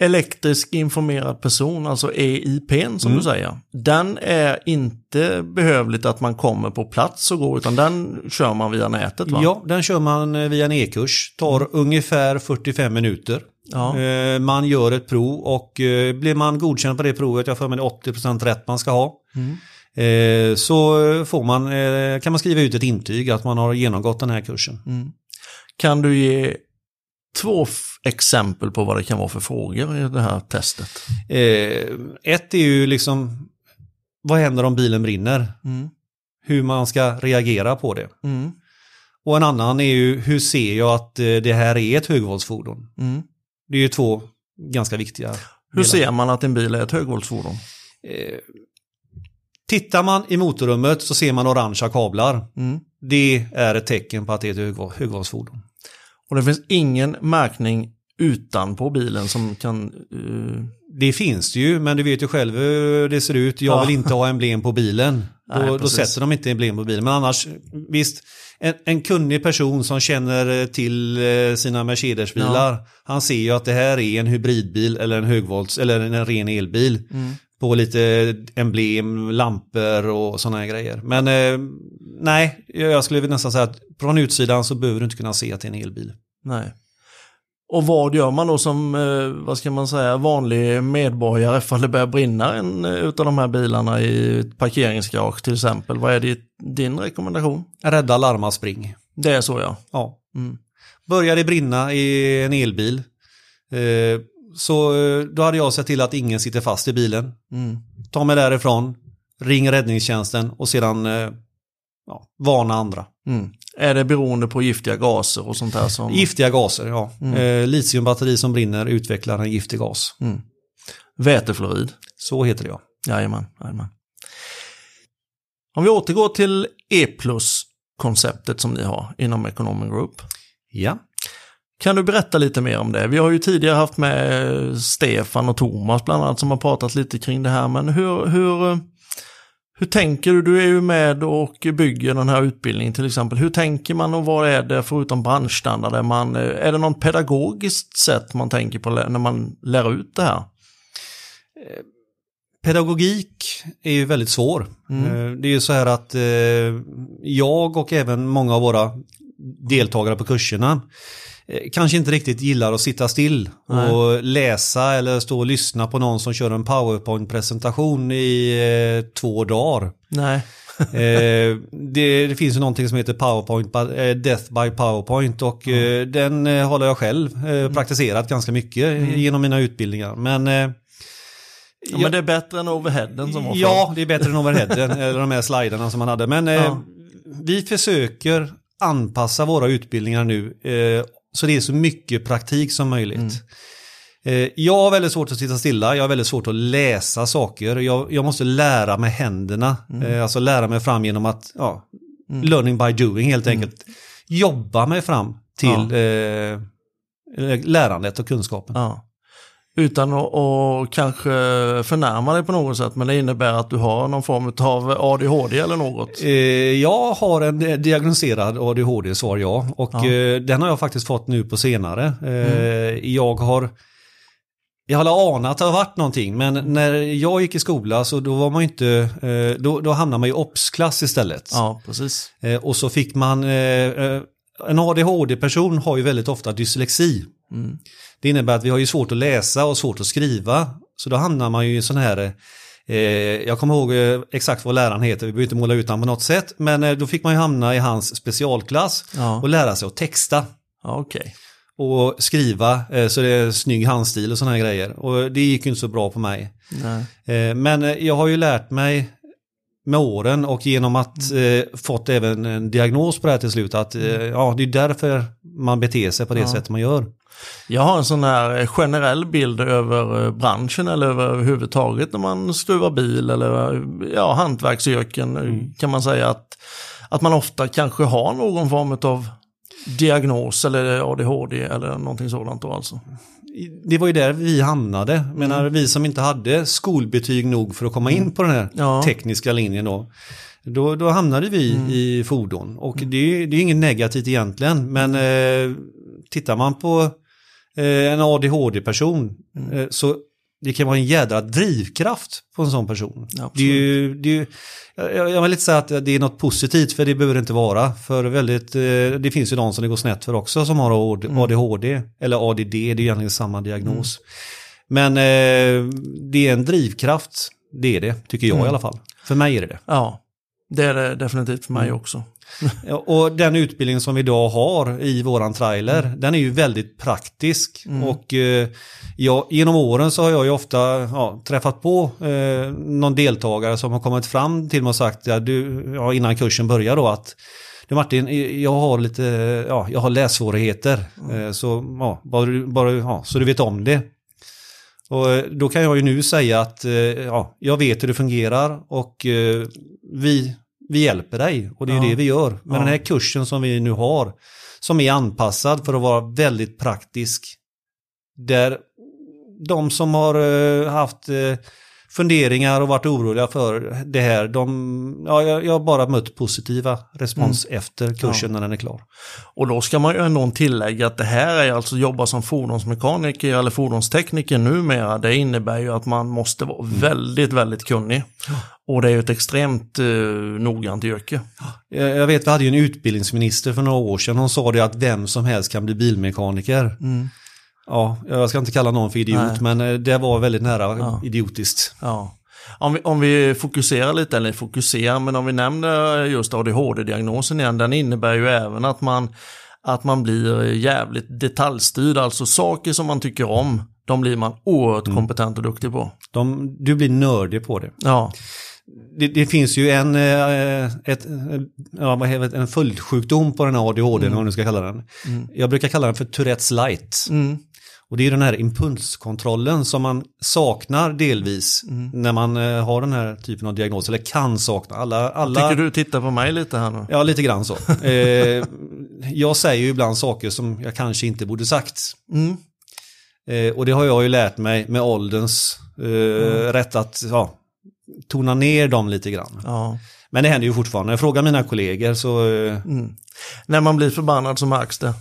Elektrisk informerad person, alltså EIPn som du säger, den är inte behövligt att man kommer på plats och går, utan den kör man via nätet va? Ja, den kör man eh, via en e-kurs, tar ungefär 45 minuter. Ja. Eh, Man gör ett prov och eh, blir man godkänd på det provet, jag får med det är 80% rätt man ska ha, eh, så får man, eh, kan man skriva ut ett intyg att man har genomgått den här kursen. Kan du ge två exempel på vad det kan vara för frågor i det här testet? Eh, Ett är ju liksom, vad händer om bilen brinner? hur man ska reagera på det. Mm. Och en annan är ju hur ser jag att eh, det här är ett högvoltsfordon? Mm. Det är ju två ganska viktiga. Hur delar. ser man att en bil är ett högvoltsfordon? Tittar man i motorrummet så ser man orangea kablar. Mm. Det är ett tecken på att det är ett högvol- högvoltsfordon. Och det finns ingen märkning utanpå bilen som kan... eh, Det finns det ju, men du vet ju själv hur det ser ut. Jag Ja. vill inte ha emblem på bilen. Nej, då, då sätter de inte emblem på bilen. Men annars, visst, en, en kunnig person som känner till eh, sina Mercedes-bilar, han ser ju att det här är en hybridbil eller en högvolts eller en ren elbil. Mm. På lite emblem, lampor och sådana grejer. Men eh, nej, jag skulle nästan säga att från utsidan så behöver du inte kunna se att det är en elbil. Nej. Och vad gör man då som, eh, vad ska man säga, vanlig medborgare ifall det börjar brinna en eh, utav de här bilarna i ett parkeringsgarage till exempel? Vad är ditt, din rekommendation? Rädda, larma, spring. Det är så ja. Ja. Mm. Börjar det brinna i en elbil eh, så eh, då hade jag sett till att ingen sitter fast i bilen. Mm. Ta mig därifrån, ring räddningstjänsten och sedan eh, ja, varna andra. Mm. Är det beroende på giftiga gaser och sånt här som... Giftiga gaser, ja. Mm. Eh, litiumbatteri som brinner utvecklar en giftig gas. Mm. Vätefluorid? Så heter det ja. Jajamän, jajamän. Om vi återgår till E-plus-konceptet som ni har inom Economic Group. Ja. Kan du berätta lite mer om det? Vi har ju tidigare haft med Stefan och Thomas bland annat som har pratat lite kring det här. Men hur, hur, hur tänker du? Du är ju med och bygger den här utbildningen till exempel. Hur tänker man och vad är det förutom branschstandard? Är, man, är det någon pedagogiskt sätt man tänker på när man lär ut det här? Pedagogik är ju väldigt svår. Mm. Eh, Det är ju så här att eh, jag och även många av våra deltagare på kurserna eh, kanske inte riktigt gillar att sitta still Nej. och läsa eller stå och lyssna på någon som kör en powerpoint-presentation i eh, två dagar. Nej. Eh, det, det finns ju någonting som heter PowerPoint, eh, Death by PowerPoint och eh, den eh, håller jag själv eh, praktiserat ganska mycket genom mina utbildningar. Men, eh, Ja, men det är bättre än overheaden som var. Ja, det är bättre än overheaden, eller de här sliderna som man hade. Men eh, Ja. vi försöker anpassa våra utbildningar nu eh, så det är så mycket praktik som möjligt. Mm. Eh, jag har väldigt svårt att sitta stilla, jag har väldigt svårt att läsa saker. Jag, jag måste lära med händerna, eh, alltså lära mig fram genom att, ja, Mm. learning by doing helt enkelt. Jobba mig fram till eh, lärandet och kunskapen. Ja. Utan att, att kanske förnärma dig på något sätt, men det innebär att du har någon form av ADHD eller något. Eh, jag har en eh, diagnostiserad ADHD, svar ja. Och Ja. eh, den har jag faktiskt fått nu på senare. Eh, Jag har jag har anat att det har varit någonting, men när jag gick i skola så då var man inte, då, då hamnade man i OBS-klass istället. Ja, precis. Och så fick man, en ADHD-person har ju väldigt ofta dyslexi. Mm. Det innebär att vi har ju svårt att läsa och svårt att skriva. Så då hamnar man ju i sån här, eh, jag kommer ihåg eh, exakt vad läraren heter, vi behöver inte måla ut honom på något sätt. Men eh, då fick man ju hamna i hans specialklass Ja, och lära sig att texta ja okej. och skriva så det är snygg handstil och här grejer. Och det gick ju inte så bra på mig. Nej. Men jag har ju lärt mig med åren och genom att Mm. eh, fått även en diagnos på det här till slut att eh, ja, det är därför man beter sig på det Ja. sätt man gör. Jag har en sån här generell bild över eh, branschen eller över överhuvudtaget när man skruvar bil eller eh, ja, hantverksyrken eh, kan man säga att, att man ofta kanske har någon form av diagnos eller ADHD eller någonting sådant då alltså. Det var ju där vi hamnade. Mm. Menar, vi som inte hade skolbetyg nog för att komma in på den här Ja. tekniska linjen då. Då, då hamnade vi Mm. i fordon. Och det, är- det är inget negativt egentligen. Men eh, tittar man på eh, en ADHD-person Mm. eh, så det kan vara en jädra drivkraft på en sån person. Absolut. Det är ju, det är ju, jag, jag vill inte säga att det är något positivt för det behöver det inte vara. För väldigt, eh, det finns ju de som det går snett för också som har ADHD eller ADD, det är egentligen samma diagnos. Men eh, det är en drivkraft, det är det, tycker jag i alla fall. För mig är det det. Ja. Det är det definitivt för mig mm. också. och den utbildning som vi idag har i våran trailer, mm. den är ju väldigt praktisk. Mm. Och eh, ja, genom åren så har jag ju ofta ja, träffat på eh, någon deltagare som har kommit fram till mig och sagt, ja, du, ja, innan kursen börjar då, att du Martin, jag har lite, ja, jag har lässvårigheter. Mm. Eh, så, ja, bara, bara, ja, så du vet om det. Och eh, då kan jag ju nu säga att eh, ja, jag vet hur det fungerar och vi, vi hjälper dig och det är ja. det vi gör. Men ja. den här kursen som vi nu har som är anpassad för att vara väldigt praktisk. Där de som har haft funderingar och varit oroliga för det här. De, ja, jag, har bara mött positiva respons mm. efter kursen ja. när den är klar. Och då ska man ju ändå tillägga att det här är alltså jobba som fordonsmekaniker eller fordonstekniker numera. Det innebär ju att man måste vara mm. väldigt, väldigt kunnig. Ja. Och det är ju ett extremt eh, noggrant yrke. Jag vet, vi hade ju en utbildningsminister för några år sedan. Hon sa det att vem som helst kan bli bilmekaniker. Mm. Ja, jag ska inte kalla någon för idiot, Nej. men eh, det var väldigt nära ja. idiotiskt. Ja. Om vi, om vi fokuserar lite, eller fokuserar, men om vi nämner just ADHD-diagnosen igen, den innebär ju även att man, att man blir jävligt detaljstyrd, alltså saker som man tycker om, de blir man oerhört mm. kompetent och duktig på. De, du blir nördig på det. Ja. Det, det, finns ju en, eh, ett, ja, vad heter, en följdsjukdom på den här ADHD, mm. om du ska kalla den. Mm. Jag brukar kalla den för Tourettes light. Mm. Och det är den här impulskontrollen som man saknar delvis mm. när man eh, har den här typen av diagnos, eller kan sakna. Alla, alla... Tycker du tittar på mig lite här nu? Ja, lite grann så. eh, jag säger ju ibland saker som jag kanske inte borde sagt. Mm. Eh, och det har jag ju lärt mig med ålderns eh, mm. rätt att ja, tona ner dem lite grann. Ja. Men det händer ju fortfarande. Frågar mina kollegor så... Eh, mm. När man blir förbannad så märks det.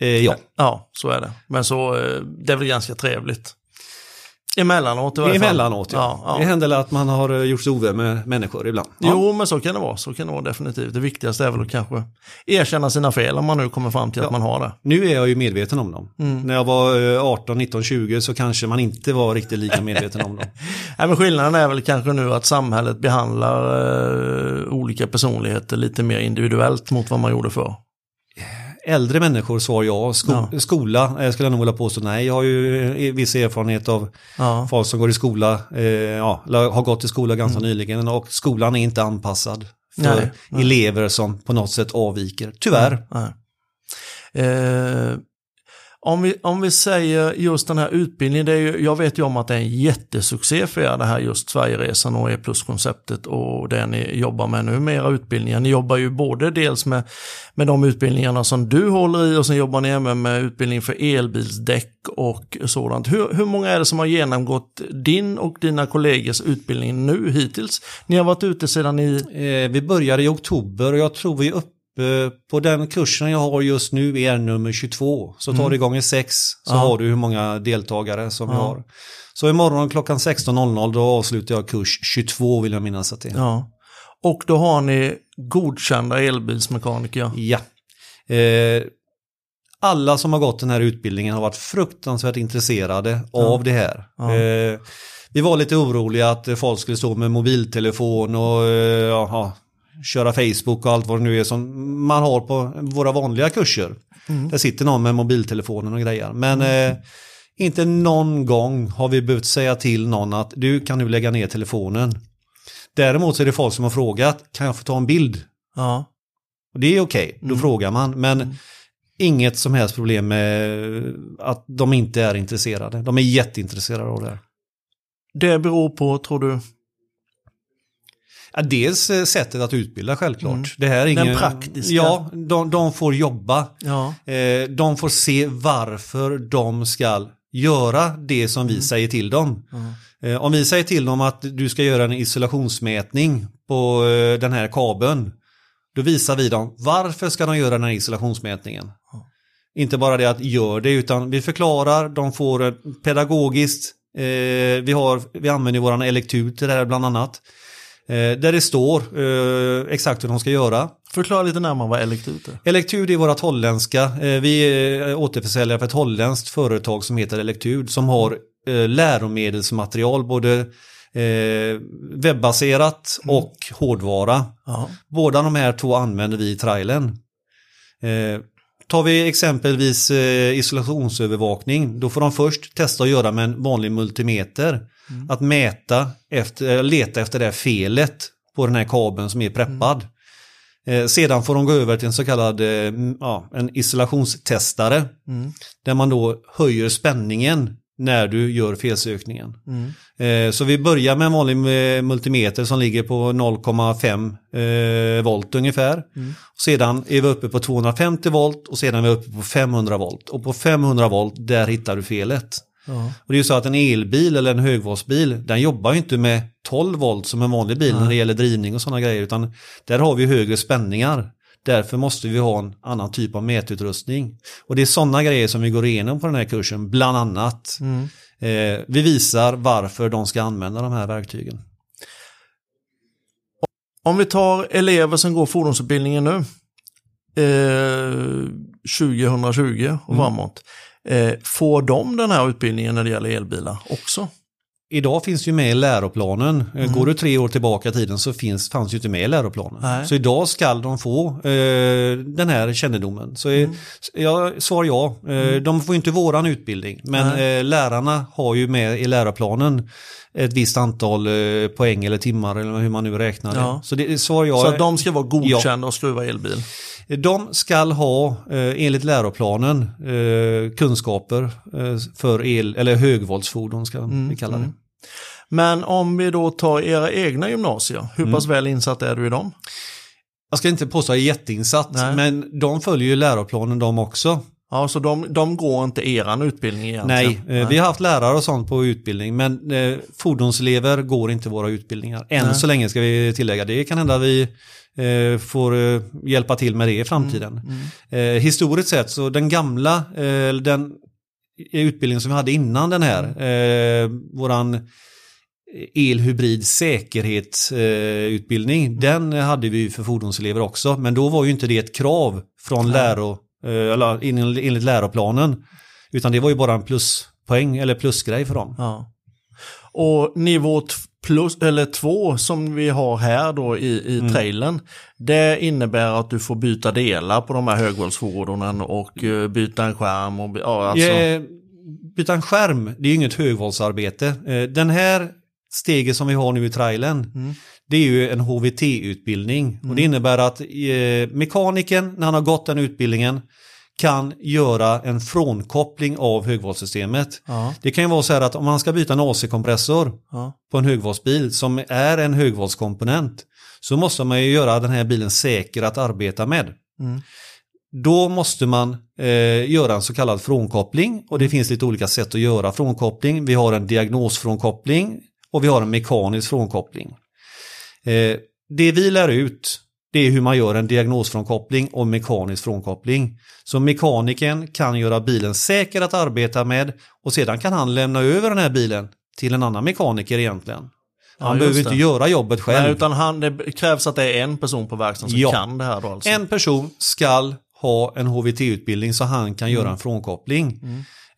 Eh, ja. Ja, så är det. Men så, eh, det är väl ganska trevligt. Emellanåt i varje fall. Emellanåt, ja. ja, ja. Det händer att man har eh, gjort sig ovän med människor ibland. Ja. Jo, men så kan det vara. Så kan det vara definitivt. Det viktigaste är väl att kanske erkänna sina fel om man nu kommer fram till att man har det. Nu är jag ju medveten om dem. Mm. När jag var 18, 19, 20 så kanske man inte var riktigt lika medveten om dem. Nej, men skillnaden är väl kanske nu att samhället behandlar eh, olika personligheter lite mer individuellt mot vad man gjorde förr äldre människor svar ja. Sko ja. Skola eh, skulle jag nog vilja påstå nej. Jag har ju eh, viss erfarenhet av ja. folk som går i skola, eh, ja, har gått i skola ganska mm. nyligen och skolan är inte anpassad för nej, nej. elever som på något sätt avviker, tyvärr. Eh, om vi, om vi säger just den här utbildningen, det är ju, jag vet ju om att det är en jättesuccé för er det här just Sverigeresan och E-plus-konceptet och det ni jobbar med nu med era utbildningar. Ni jobbar ju både dels med, med de utbildningarna som du håller i och sen jobbar ni även med utbildning för elbilsdäck och sådant. Hur, hur många är det som har genomgått din och dina kollegors utbildning nu hittills? Ni har varit ute sedan i... Eh, vi började i oktober och jag tror vi är uppe på den kursen jag har just nu är nummer 22. Så tar mm. du igång i 6 så ja. har du hur många deltagare som ja. vi har. Så imorgon klockan 16.00 då avslutar jag kurs 22 vill jag minnas att det är. Ja. Och då har ni godkända elbilsmekaniker? Ja. Eh, alla som har gått den här utbildningen har varit fruktansvärt intresserade ja. av det här. Eh, vi var lite oroliga att folk skulle stå med mobiltelefon och eh, ja, köra Facebook och allt vad det nu är som man har på våra vanliga kurser. Mm. Där sitter någon med mobiltelefonen och grejer. Men mm. eh, inte någon gång har vi behövt säga till någon att du kan nu lägga ner telefonen. Däremot så är det folk som har frågat, kan jag få ta en bild? Ja. Och det är okej, okay, då mm. frågar man. Men mm. inget som helst problem med att de inte är intresserade. De är jätteintresserade av det här. Det beror på, tror du, Ja, dels eh, sättet att utbilda självklart. Mm. Det här är ingen, Den praktiska. Ja, de, de får jobba. Ja. Eh, de får se varför de ska göra det som vi mm. säger till dem. Mm. Om vi säger till dem att du ska göra en isolationsmätning på den här kabeln. Då visar vi dem varför ska de göra den här isolationsmätningen. Inte bara det att gör det utan vi förklarar, de får pedagogiskt, eh, vi, har, vi använder våran elektur till det här bland annat. Eh, där det står eh, exakt hur de ska göra. Förklara lite närmare vad Elektud är. Elektud är vårt holländska. Eh, vi är återförsäljare för ett holländskt företag som heter Elektud som har läromedelsmaterial både webbaserat och hårdvara. Ja. Båda de här två använder vi i trailern. Eh, tar vi exempelvis isolationsövervakning, då får de först testa att göra med en vanlig multimeter. Att mäta, efter, leta efter det felet på den här kabeln som är preppad. Eh, sedan får de gå över till en så kallad eh, ja, en isolationstestare. Mm. Där man då höjer spänningen när du gör felsökningen. Mm. Eh, Så vi börjar med en vanlig eh, multimeter som ligger på 0,5 eh, volt ungefär. Mm. Sedan är vi uppe på 250 volt och sedan är vi uppe på 500 volt. Och på 500 volt, där hittar du felet. Ja. Och det är ju så att en elbil eller en högvoltsbil, den jobbar ju inte med 12 volt som en vanlig bil när det gäller drivning och sådana grejer, utan där har vi högre spänningar. Därför måste vi ha en annan typ av mätutrustning. Och det är sådana grejer som vi går igenom på den här kursen, bland annat. Mm. Eh, vi visar varför de ska använda de här verktygen. Om vi tar elever som går fordonsutbildningen nu, eh, 2020 och Mm. framåt. Eh, får de den här utbildningen när det gäller elbilar också? Idag finns ju med i läroplanen. Eh, Går du tre år tillbaka i tiden så finns, fanns ju inte med i läroplanen. Nej. Så idag ska de få eh, den här kännedomen. Så mm. jag svar ja. Eh, De får inte våran utbildning. Men eh, lärarna har ju med i läroplanen ett visst antal eh, poäng eller timmar eller hur man nu räknar det. Ja. Så det svar ja. Så de ska vara godkända att skruva elbil? De ska ha, eh, enligt läroplanen, eh, kunskaper eh, för el eller högvoltsfordon ska vi kalla det. Men om vi då tar era egna gymnasier, hur pass väl insatt är du i dem? Jag ska inte påstå att jag är jätteinsatt, Nej. men de följer ju läroplanen de också. Ja, så de, de går inte eran utbildning egentligen? Nej, eh, vi har haft lärare och sånt på utbildning, men eh, fordonselever går inte våra utbildningar. Än Nej. så länge ska vi tillägga. Det kan hända vi eh, får eh, hjälpa till med det i framtiden. Mm, Eh, historiskt sett så den gamla, eh, den utbildningen som vi hade innan den här, eh, våran elhybrid säkerhetsutbildning, Mm. den hade vi för fordonselever också. Men då var ju inte det ett krav från läro, eh, eller enligt läroplanen. Utan det var ju bara en pluspoäng eller plusgrej för dem. Ja. Och nivå plus, eller två som vi har här då i, i Mm. trailern, det innebär att du får byta delar på de här högvoltsfordonen och eh, byta en skärm. Och, ja, alltså, Eh, Byta en skärm, det är inget högvoltsarbete. Eh, Den här steget som vi har nu i trailern, Mm. det är ju en HVT-utbildning. Och det innebär att eh, mekanikern, när han har gått den utbildningen, kan göra en frånkoppling av högvoltssystemet. Ja, Det kan ju vara så här att om man ska byta en AC-kompressor ja, på en högvoltsbil som är en högvoltskomponent så måste man ju göra den här bilen säker att arbeta med. Mm. Då måste man eh, göra en så kallad frånkoppling och det finns lite olika sätt att göra frånkoppling. Vi har en diagnosfrånkoppling och vi har en mekanisk frånkoppling. Eh, det vi lär ut det är hur man gör en diagnosfrånkoppling och mekanisk frånkoppling. Så mekanikern kan göra bilen säker att arbeta med och sedan kan han lämna över den här bilen till en annan mekaniker egentligen. Ja, Han just behöver inte göra jobbet själv. Nej, utan han, det krävs att det är en person på verkstaden som Ja. kan det här då alltså. En person ska ha en HVT-utbildning så han kan göra en frånkoppling.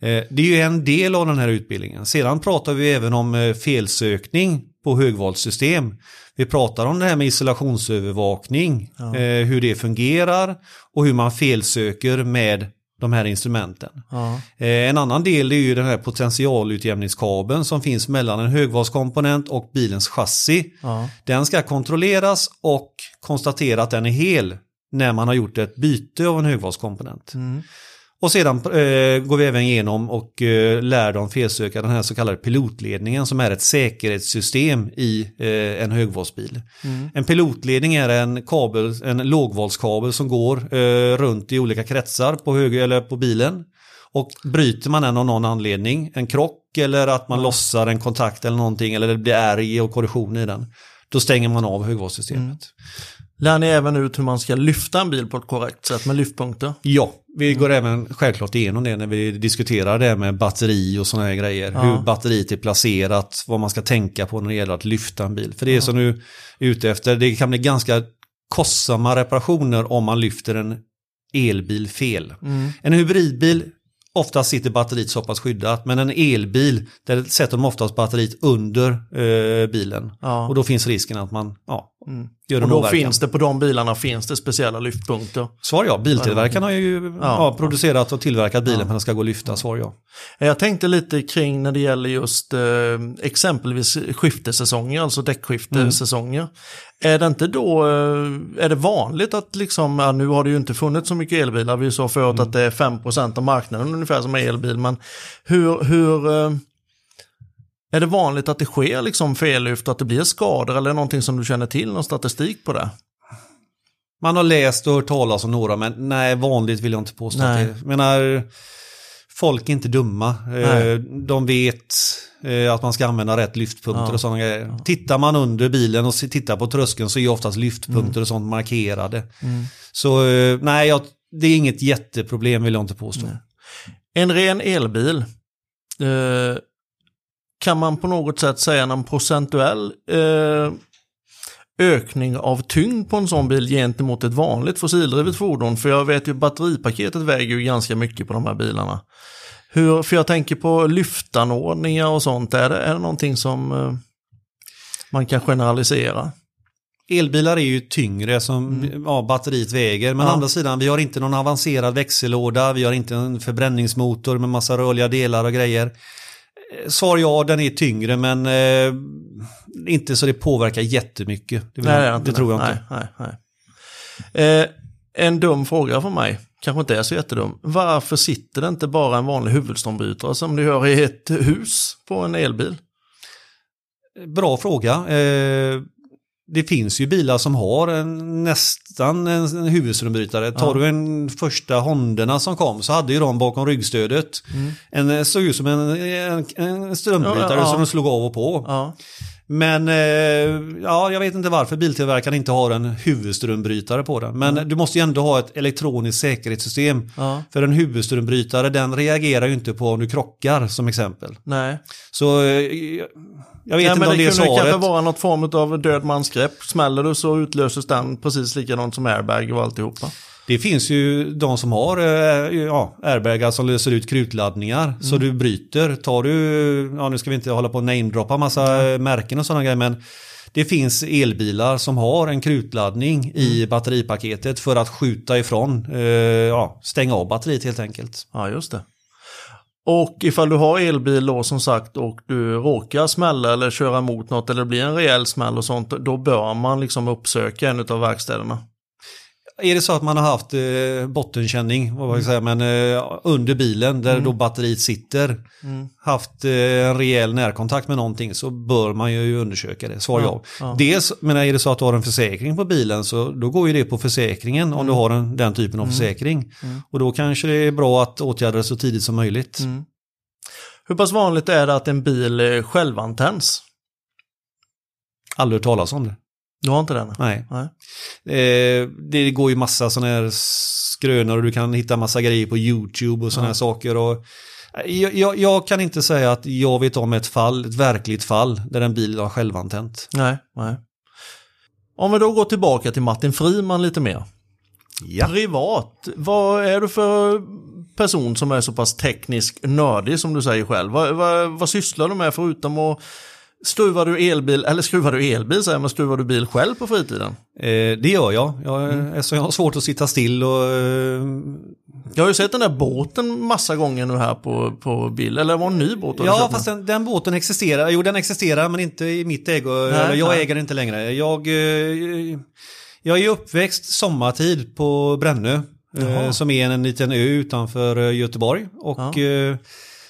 Eh, Det är ju en del av den här utbildningen. Sedan pratar vi även om eh, felsökning på högvoltssystem. Vi pratar om det här med isolationsövervakning, eh, hur det fungerar och hur man felsöker med de här instrumenten. Ja. Eh, En annan del är ju den här potentialutjämningskabeln som finns mellan en högvoltskomponent och bilens chassi. Ja. Den ska kontrolleras och konstatera att den är hel när man har gjort ett byte av en högvoltskomponent. Mm. Och sedan eh, går vi även igenom och eh, lär dem felsöka den här så kallade pilotledningen som är ett säkerhetssystem i eh, en högvoltsbil. Mm. En pilotledning är en kabel, en lågvoltskabel som går eh, runt i olika kretsar på, hög, eller på bilen. Och bryter man den av någon anledning, en krock eller att man lossar en kontakt eller någonting eller det blir ärg och korrosion i den. Då stänger man av högvoltssystemet. Lär ni även ut hur man ska lyfta en bil på ett korrekt sätt med lyftpunkter? Ja, vi går även självklart igenom det när vi diskuterar det med batteri och sådana här grejer. Ja. Hur batteriet är placerat, vad man ska tänka på när det gäller att lyfta en bil. För det är som du är ute efter, det kan bli ganska kostsamma reparationer om man lyfter en elbil fel. Mm. En hybridbil oftast sitter batteriet så pass skyddat. Men en elbil, där sätter de oftast batteriet under eh, bilen. Ja. Och då finns risken att man ja, Mm. gör Och då finns det på de bilarna finns det speciella lyftpunkter. Svar ja, biltillverkaren har ju ja. producerat och tillverkat bilen för att den ska gå att lyfta. Svar ja. Jag tänkte lite kring när det gäller just eh, exempelvis skiftesäsonger, alltså däckskiftesäsonger. Är det inte då, eh, är det vanligt att liksom, ja, nu har det ju inte funnits så mycket elbilar, vi sa förut att det är 5% av marknaden ungefär som är elbil, men hur, hur eh, är det vanligt att det sker liksom fellyft, att det blir skador eller någonting som du känner till, någon statistik på det? Man har läst och hört talas om några, men nej, vanligt vill jag inte påstå. Nej. Att det, jag menar, folk är inte dumma. Nej. Eh, De vet eh, att man ska använda rätt lyftpunkter Ja. och sådana grejer. Tittar man under bilen och tittar på tröskeln så är oftast lyftpunkter och sånt markerade. Så eh, nej, jag, det är inget jätteproblem vill jag inte påstå. En ren elbil, eh, kan man på något sätt säga någon procentuell eh, ökning av tyngd på en sån bil gentemot ett vanligt fossildrivet fordon? För jag vet ju batteripaketet väger ju ganska mycket på de här bilarna. Hur, för jag tänker på lyftanordningar och sånt, är det, är det någonting som eh, man kan generalisera? Elbilar är ju tyngre som ja, batteriet väger. Men Ja. å andra sidan, vi har inte någon avancerad växellåda. Vi har inte en förbränningsmotor med massa rörliga delar och grejer. Eh, Svar ja, den är tyngre men eh, inte så det påverkar jättemycket. Det, vill jag, det, tror jag inte. Nej, nej, nej. Eh, en dum fråga för mig, kanske inte är så jättedum. Varför sitter det inte bara en vanlig huvudströmbrytare som du gör i ett hus på en elbil? Bra fråga. Eh, det finns ju bilar som har en, nästan en, en huvudströmbrytare. Tar Ja. du en första Hondorna som kom så hade ju de bakom ryggstödet en eh, såg ut som en, en, en strömbrytare Mm. Ja, ja, som de slog av och på. Men eh, ja, jag vet inte varför biltillverkaren inte har en huvudströmbrytare på den. Men du måste ju ändå ha ett elektroniskt säkerhetssystem. ja, För en huvudströmbrytare den reagerar ju inte på om du krockar som exempel. nej. Så eh, jag vet Nej, inte men om det, det är kunde svaret. kanske vara något form av död mansgrepp. Smäller du så utlöses den precis likadant som airbag och alltihopa. Det finns ju de som har eh, ja, airbagar som löser ut krutladdningar. Så du bryter. Tar du, ja nu ska vi inte hålla på och namedroppa massa eh, märken och sådana grejer men det finns elbilar som har en krutladdning i batteripaketet för att skjuta ifrån, eh, ja, stänga av batteriet helt enkelt. Ja, just det. Och ifall du har elbil då som sagt och du råkar smälla eller köra mot något eller det blir en rejäl smäll och sånt, då bör man liksom uppsöka en av verkstäderna. Är det så att man har haft eh, bottenkänning, vad man ska säga, men eh, under bilen där då batteriet sitter, Mm. haft eh, en rejäl närkontakt med någonting så bör man ju undersöka det. Svar ja. Ja. Dels, men är det så att du har en försäkring på bilen så då går ju det på försäkringen om du har en, den typen av försäkring. Mm. Och då kanske det är bra att åtgärda det så tidigt som möjligt. Mm. Hur pass vanligt är det att en bil eh, självantänds? Aldrig hört talas om det. Du har inte den? Nej. Nej. Eh, det går ju massa sådana här skrönor och du kan hitta massa grejer på YouTube och sådana Ja. här saker. Och, eh, jag, jag, jag kan inte säga att jag vet om ett fall, ett verkligt fall, där en bil har självantänt. Nej, nej. Om vi då går tillbaka till Martin Friman lite mer. Ja. Privat, vad är du för person som är så pass teknisk nördig som du säger själv? Vad, vad, vad sysslar du med förutom att Skruvar du elbil, eller skruvar du elbil säger man, skruvar du bil själv på fritiden? Eh, det gör jag. Jag, Eftersom jag har svårt att sitta still och... Eh, Jag har ju sett den där båten massa gånger nu här på, på bild, eller var det en ny båt? ja, fast den, den båten existerar. Jo, den existerar men inte i mitt ägo. Eller jag nej. äger den inte längre. Jag, eh, jag är uppväxt sommartid på Brännö. eh. Som är en liten ö utanför eh, Göteborg. Och Ja. eh,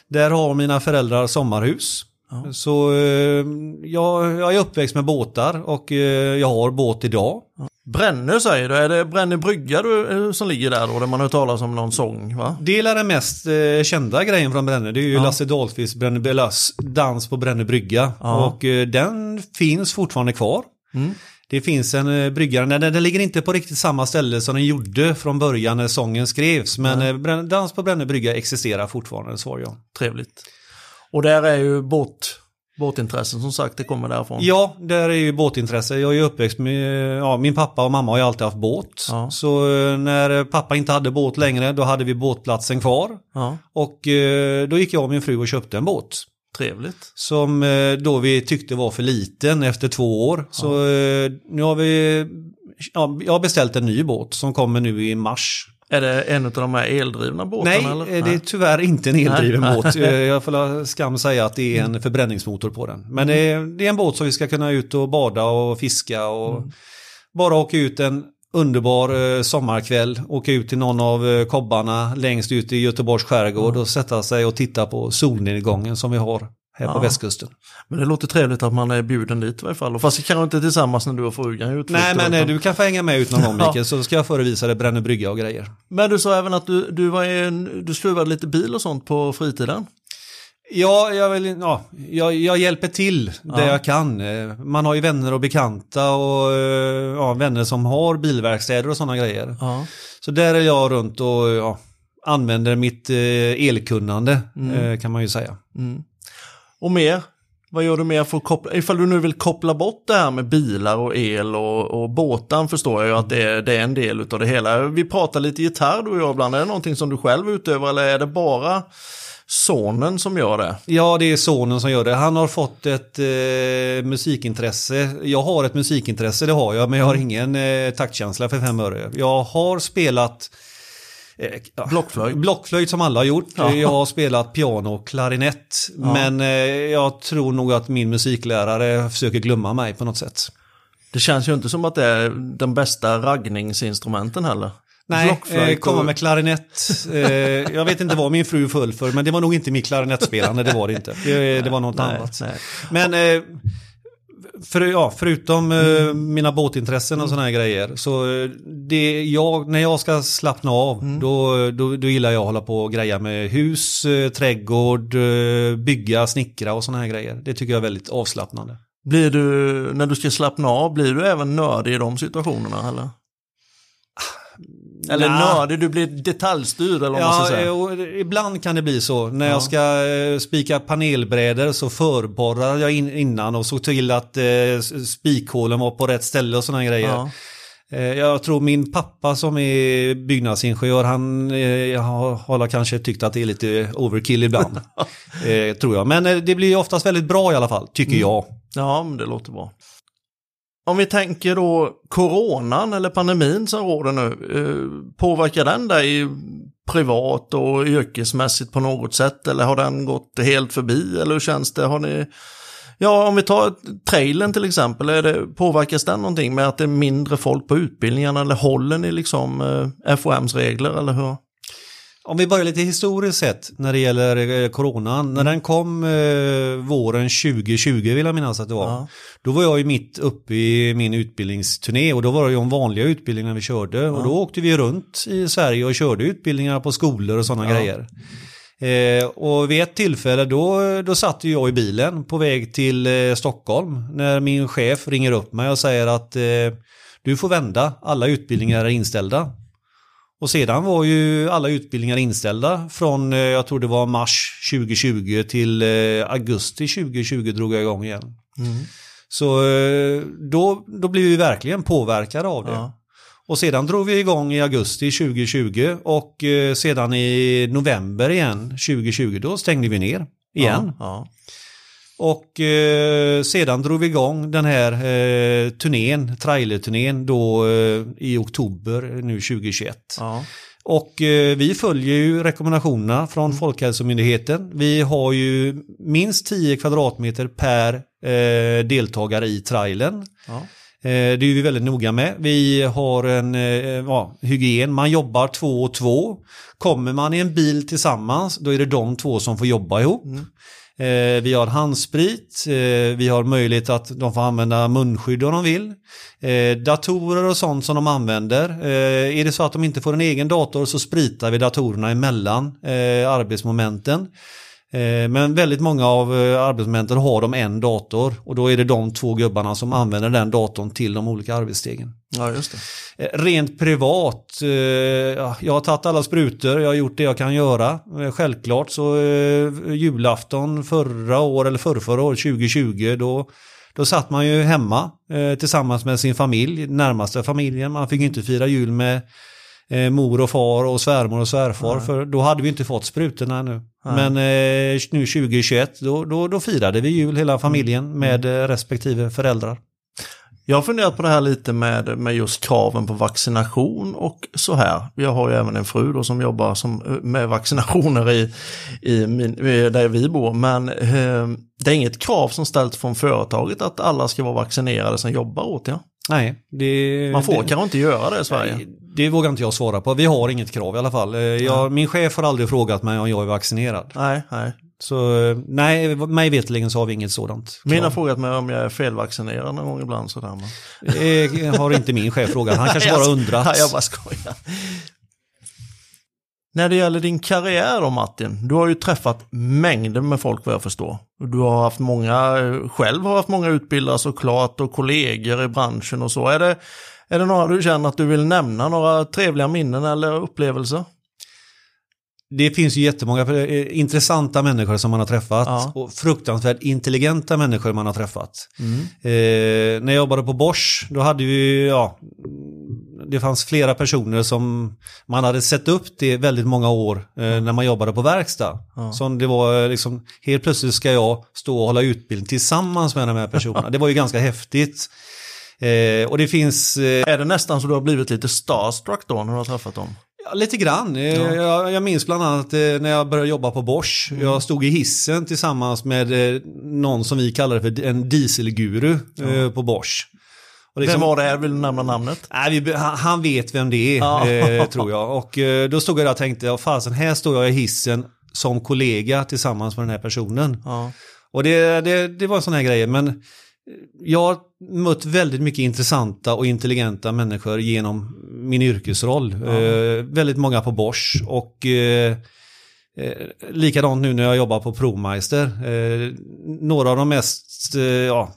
där har mina föräldrar sommarhus. Så eh, jag, jag är uppväxt med båtar och eh, jag har båt idag. Brännö säger du, är det Brännö brygga du, eh, som ligger där då, där man har hört talas om någon sång va? Det är den mest eh, kända grejen från Brännö. Det är ju Ja. Lasse Dahlqvists Brännö Bellas dans på Brännö brygga. Ja. Och eh, den finns fortfarande kvar. Mm. Det finns en eh, brygga, den, den ligger inte på riktigt samma ställe som den gjorde från början när sången skrevs. Men eh, Bränn- dans på Brännö brygga existerar fortfarande, svar jag. Trevligt. Och där är ju båt, Båtintressen som sagt, det kommer därifrån. Ja, där är ju båtintresse. Jag är ju uppväxt med, ja, min pappa och mamma har ju alltid haft båt. Ja. Så eh, när pappa inte hade båt längre, då hade vi båtplatsen kvar. Ja, Och eh, då gick jag och min fru och köpte en båt. trevligt. Som eh, då vi tyckte var för liten efter två år. Så nu har vi, ja, jag har beställt en ny båt som kommer nu i mars. Är det en av de här eldrivna båtarna? Nej, eller? eh, det är tyvärr inte en eldriven Nej. båt. Eh, Jag får skam säga att det är en förbränningsmotor på den. Men det är, det är en båt som vi ska kunna ut och bada och fiska och bara åka ut en underbar eh, sommarkväll, åka ut till någon av kobbarna längst ut i Göteborgs skärgård och sätta sig och titta på solnedgången som vi har här på Ja. västkusten. Men det låter trevligt att man är bjuden dit i varje fall. Fast kanske inte tillsammans när du och frugan är utflykter, Nej men eh, utan- du kan få hänga med ut någon gång. Mikael så ska jag förevisa dig Brännö brygga och grejer. Men du sa även att du, du, var en, du skruvade lite bil och sånt på fritiden. Ja, jag, vill, ja jag, jag hjälper till där Ja. jag kan. Eh, Man har ju vänner och bekanta och eh, ja, vänner som har bilverkstäder och sådana grejer. Ja. Så där är jag runt och använder mitt elkunnande eh, kan man ju säga. Mm. Och mer? Vad gör du mer för att koppla, ifall du nu vill koppla bort det här med bilar och el och, och båten förstår jag ju att det är, det är en del utav det hela. Vi pratar lite gitarr du och jag ibland, är det någonting som du själv utövar eller är det bara sonen som gör det? Ja, det är sonen som gör det. Han har fått ett eh, musikintresse. Jag har ett musikintresse, det har jag, men jag har ingen eh, taktkänsla för fem öre. Jag har spelat eh, ja, Blockflöjt? blockflöjt som alla har gjort. Ja. Jag har spelat piano och klarinett. Men eh, jag tror nog att min musiklärare försöker glömma mig på något sätt. Det känns ju inte som att det är den bästa raggningsinstrumenten heller. Nej, eh, komma med klarinett. Eh, jag vet inte vad min fru föll för, men det var nog inte mitt klarinettspelande, det var det inte. Det, det var något Nej, annat. nej. Men eh, för, ja, förutom eh, mina båtintressen och sådana här grejer, så eh, det, jag, när jag ska slappna av, då, då, då gillar jag att hålla på och greja med hus, eh, trädgård, eh, bygga, snickra och sådana här grejer. Det tycker jag är väldigt avslappnande. Blir du, när du ska slappna av, blir du även nördig i de situationerna eller? Eller Nja. nördig, du blir detaljstyrd eller vad man ska Ja, säga. ibland kan det bli så. När Ja. jag ska eh, spika panelbrädor så förborrar jag in, innan och såg till att eh, spikhålen var på rätt ställe och sådana grejer. Ja. Eh, Jag tror min pappa som är byggnadsingenjör, han eh, har, har kanske tyckt att det är lite overkill ibland. eh, tror jag. Men det blir oftast väldigt bra i alla fall, tycker jag. ja, men det låter bra. Om vi tänker då coronan eller pandemin som råder nu, eh, påverkar den dig privat och yrkesmässigt på något sätt eller har den gått helt förbi eller hur känns det? Har ni, ja, om vi tar trailern till exempel, är det, påverkas den någonting med att det är mindre folk på utbildningarna eller håller ni liksom eh, FOMs regler eller hur? Om vi börjar lite historiskt sett när det gäller eh, coronan. När den kom eh, våren 2020 vill jag minnas att det var. Ja. Då var jag ju mitt uppe i min utbildningsturné och då var det ju om vanliga utbildningar vi körde. Och då åkte vi runt i Sverige och körde utbildningar på skolor och sådana Ja. grejer. Eh, och vid ett tillfälle då, då satt jag i bilen på väg till eh, Stockholm när min chef ringer upp mig och säger att eh, du får vända, alla utbildningar är inställda. Och sedan var ju alla utbildningar inställda från, eh, jag tror det var mars 2020 till eh, augusti 2020 drog jag igång igen. Så eh, då, då blev vi verkligen påverkade av det. Ja. Och sedan drog vi igång i augusti 2020 och sedan i november igen 2020 då stängde vi ner igen. Ja. Och eh, sedan drog vi igång den här eh, turnén, trailerturnén då eh, i oktober nu 2021. Ja. Och eh, vi följer ju rekommendationerna från Folkhälsomyndigheten. Vi har ju minst 10 kvadratmeter per eh, deltagare i trailern. Ja. Eh, det är vi väldigt noga med. Vi har en eh, ja, hygien, man jobbar två och två. Kommer man i en bil tillsammans, då är det de två som får jobba ihop. Eh, vi har handsprit, eh, vi har möjlighet att de får använda munskydd om de vill. Eh, datorer och sånt som de använder. Eh, är det så att de inte får en egen dator så spritar vi datorerna emellan eh, arbetsmomenten. Eh, Men väldigt många av eh, arbetsmomenten har de en dator och då är det de två gubbarna som använder den datorn till de olika arbetsstegen. Ja, just det. Eh, Rent privat, ja, jag har tagit alla sprutor, jag har gjort det jag kan göra. Självklart så julafton förra år eller förra, förra år, 2020, då, då satt man ju hemma eh, tillsammans med sin familj, närmaste familjen. Man fick inte fira jul med eh, mor och far och svärmor och svärfar, för då hade vi inte fått sprutorna ännu. Men eh, nu 2021, då, då, då firade vi jul hela familjen med eh, respektive föräldrar. Jag har funderat på det här lite med, med just kraven på vaccination och så här. Jag har ju även en fru då som jobbar som, med vaccinationer i, i min, där vi bor. Men eh, det är inget krav som ställs från företaget att alla ska vara vaccinerade som jobbar åt er. Nej, det, Man får det, kanske inte göra det i Sverige. Det vågar inte jag svara på. Vi har inget krav i alla fall. Eh, Jag, min chef har aldrig frågat mig om jag är vaccinerad. Nej, nej. Så eh, nej, mig veterligen så har vi inget sådant. Min har frågat mig om jag är felvaccinerad någon gång ibland. Sådär, men... Det har inte min chef frågat. Han kanske bara undrat. Nej, jag bara skojar. När det gäller din karriär då Martin, du har ju träffat mängder med folk vad jag förstår. Du har haft många, själv har haft många utbildare såklart och kollegor i branschen och så. Är det, är det några du känner att du vill nämna, några trevliga minnen eller upplevelser? Det finns ju jättemånga eh, intressanta människor som man har träffat Ja. och fruktansvärt intelligenta människor man har träffat. Mm. Eh, när jag jobbade på Bosch, då hade vi, ja, det fanns flera personer som man hade sett upp till väldigt många år eh, när man jobbade på verkstad. Ja. Som det var eh, liksom, helt plötsligt ska jag stå och hålla utbildning tillsammans med de här personerna. det var ju ganska häftigt. Eh, och det finns eh, Är det nästan så du har blivit lite starstruck då när du har träffat dem? Ja, lite grann. Eh, Jag, jag minns bland annat eh, när jag började jobba på Bosch. Jag stod i hissen tillsammans med eh, någon som vi kallade för en dieselguru eh, på Bosch. Och liksom- Vem var det här? Vill du nämna namnet? Nej, vi, han, han vet vem det är, Ja. eh, tror jag. Och eh, då stod jag där och tänkte, ja, fasen, här står jag i hissen som kollega tillsammans med den här personen. Ja. Och det, det, det var en sån här grej, men jag har mött väldigt mycket intressanta och intelligenta människor genom min yrkesroll. Eh, väldigt många på Bosch och eh, eh, likadant nu när jag jobbar på Promeister. Eh, några av de mest, eh, ja,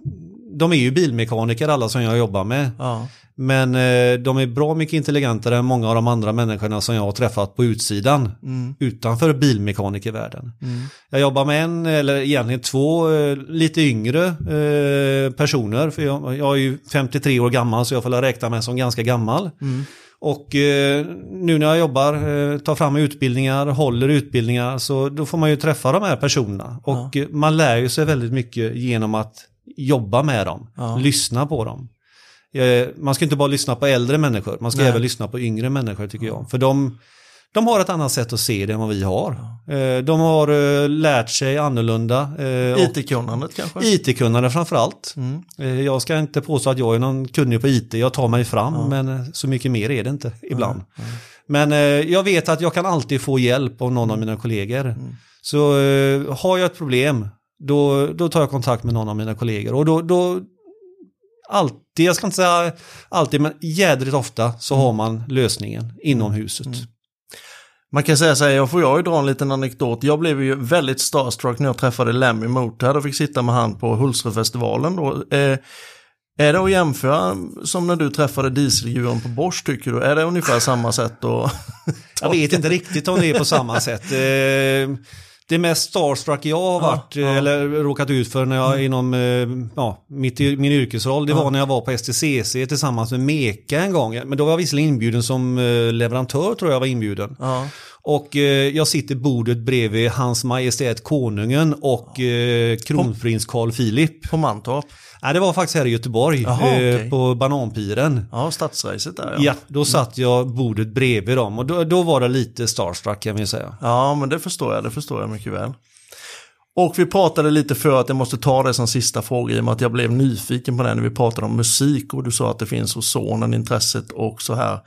de är ju bilmekaniker alla som jag jobbar med. Ja. Men eh, de är bra mycket intelligentare än många av de andra människorna som jag har träffat på utsidan. Mm. Utanför bilmekanikervärlden. Mm. Jag jobbar med en, eller egentligen två, eh, lite yngre eh, personer. För jag, jag är ju 53 år gammal så jag får räkna mig som ganska gammal. Mm. Och eh, nu när jag jobbar, eh, tar fram utbildningar, håller utbildningar, så då får man ju träffa de här personerna. Och eh, man lär ju sig väldigt mycket genom att jobba med dem, Ja. lyssna på dem. Man ska inte bara lyssna på äldre människor, man ska Nej. även lyssna på yngre människor tycker jag. För de, de har ett annat sätt att se det än vad vi har. Eh, de har eh, lärt sig annorlunda. Eh, IT-kunnandet kanske? IT-kunnande framförallt. Mm. Jag ska inte påstå att jag är någon kunnig på IT, jag tar mig fram, men eh, så mycket mer är det inte ibland. Men eh, jag vet att jag kan alltid få hjälp av någon av mina kollegor. Så eh, har jag ett problem, då, då tar jag kontakt med någon av mina kollegor. Och då, då alltid, jag ska inte säga alltid, men jädrigt ofta så har man lösningen inom huset. Man kan säga så här, jag får jag ju dra en liten anekdot. Jag blev ju väldigt starstruck när jag träffade Lemmy Motörhead och fick sitta med han på Hultsfredsfestivalen då. Eh, är det att jämföra som när du träffade dieselguren på Bosch tycker du? Är det ungefär samma sätt att... Jag vet inte riktigt om det är på samma sätt. Eh, Det mest starstruck jag har varit, ja. eller råkat ut för när jag inom eh, ja, mitt, min yrkesroll, det var när jag var på STCC tillsammans med Meka en gång. Men då var jag visserligen inbjuden som eh, leverantör tror jag var inbjuden. Ja. Och eh, jag sitter bordet bredvid Hans Majestät Konungen och eh, kronprins Carl Philip. På Mantorp? Nej, det var faktiskt här i Göteborg, Jaha, eh, okej. på Bananpiren. Ja, stadsracet där Ja, då satt jag bordet bredvid dem och då, då var det lite starstruck kan vi säga. Ja, men det förstår jag. Det förstår jag mycket väl. Och vi pratade lite för att jag måste ta det som sista fråga i och med att jag blev nyfiken på det när vi pratade om musik och du sa att det finns hos sonen intresset och så här.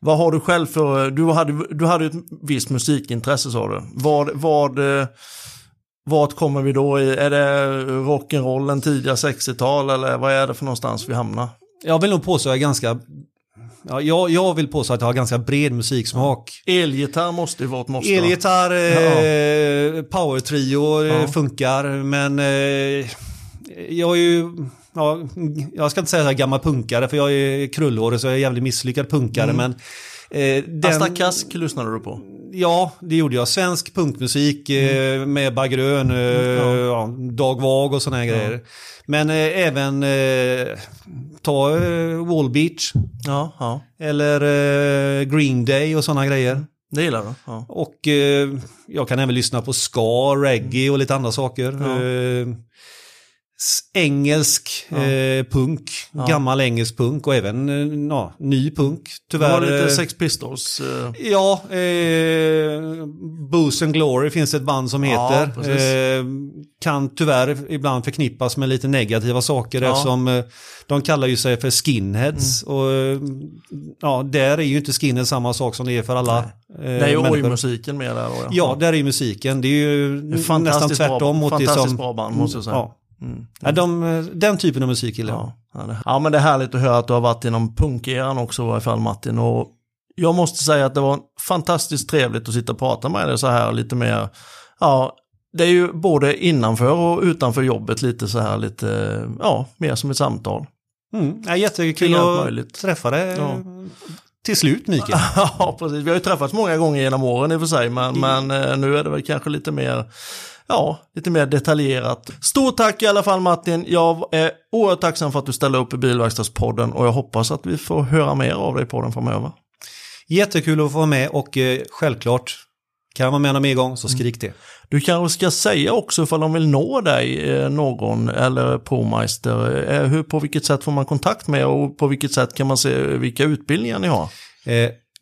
Vad har du själv för, du hade, du hade ett visst musikintresse sa du. Vad, vad, eh, vart kommer vi då i? Är det rock'n'rollen tidiga 60-tal eller vad är det för någonstans vi hamnar? Jag vill nog påstå att jag är ganska, ja, jag, jag vill påstå att jag har ganska bred musiksmak. Elgitarr måste ju vara ett måste. Elgitarr, eh, power trio eh, Ja. funkar, men eh, jag är ju ja, jag ska inte säga så här gammal punkare för jag är krullhårig så jag är jävligt misslyckad punkare. Mm. Men, eh, den, Asta Kask lyssnade du på? Ja, det gjorde jag. Svensk punkmusik eh, med Baggrön, eh, ja. ja, Dag Vag och sådana här grejer. Men eh, även eh, ta eh, Wall Beach Ja, ja. eller eh, Green Day och sådana grejer. Det gillar du? Ja. Och eh, jag kan även lyssna på ska, reggae och lite andra saker. Ja. Eh, engelsk Ja. eh, punk, Ja. gammal engelsk punk och även eh, ja, ny punk. Det Tyvärr. var lite eh, Sex Pistols. eh, Ja, eh, Booze and Glory finns ett band som Ja, heter. precis. eh, kan tyvärr ibland förknippas med lite negativa saker Ja. eftersom de kallar ju sig för skinheads. Mm. Och ja, där är ju inte skinheads samma sak som det är för alla eh, Det är ju oj-musiken med där då. Ja, där är ju musiken. Det är ju Det nästan tvärtom bra, mot det fantastiskt som... bra band måste jag säga. Ja. Mm. Ja, de, den typen av musik gillar jag. Ja, ja, men det är härligt att höra att du har varit inom punkeran också i varje fall Martin. Och jag måste säga att det var fantastiskt trevligt att sitta och prata med dig så här lite mer. Ja, det är ju både innanför och utanför jobbet lite så här lite, ja, mer som ett samtal. Mm. Ja, jättekul att möjligt. träffa dig Ja. till slut Mikael. Ja, precis. Vi har ju träffats många gånger genom åren i och för sig, men, men eh, nu är det väl kanske lite mer, ja, lite mer detaljerat. Stort tack i alla fall Martin. Jag är oerhört tacksam för att du ställer upp i Bilverkstadspodden och jag hoppas att vi får höra mer av dig på den framöver. Jättekul att få vara med och eh, självklart kan jag vara med gång så skrik det. Du kanske ska säga också ifall de vill nå dig, eh, någon eller ProMeister, eh, hur, på vilket sätt får man kontakt med och på vilket sätt kan man se vilka utbildningar ni har?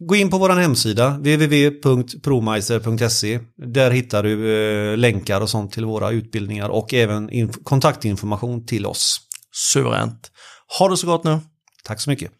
Gå in på vår hemsida www.promeister.se. Där hittar du eh, länkar och sånt till våra utbildningar och även inf- kontaktinformation till oss. Suveränt. Ha det så gott nu. Tack så mycket.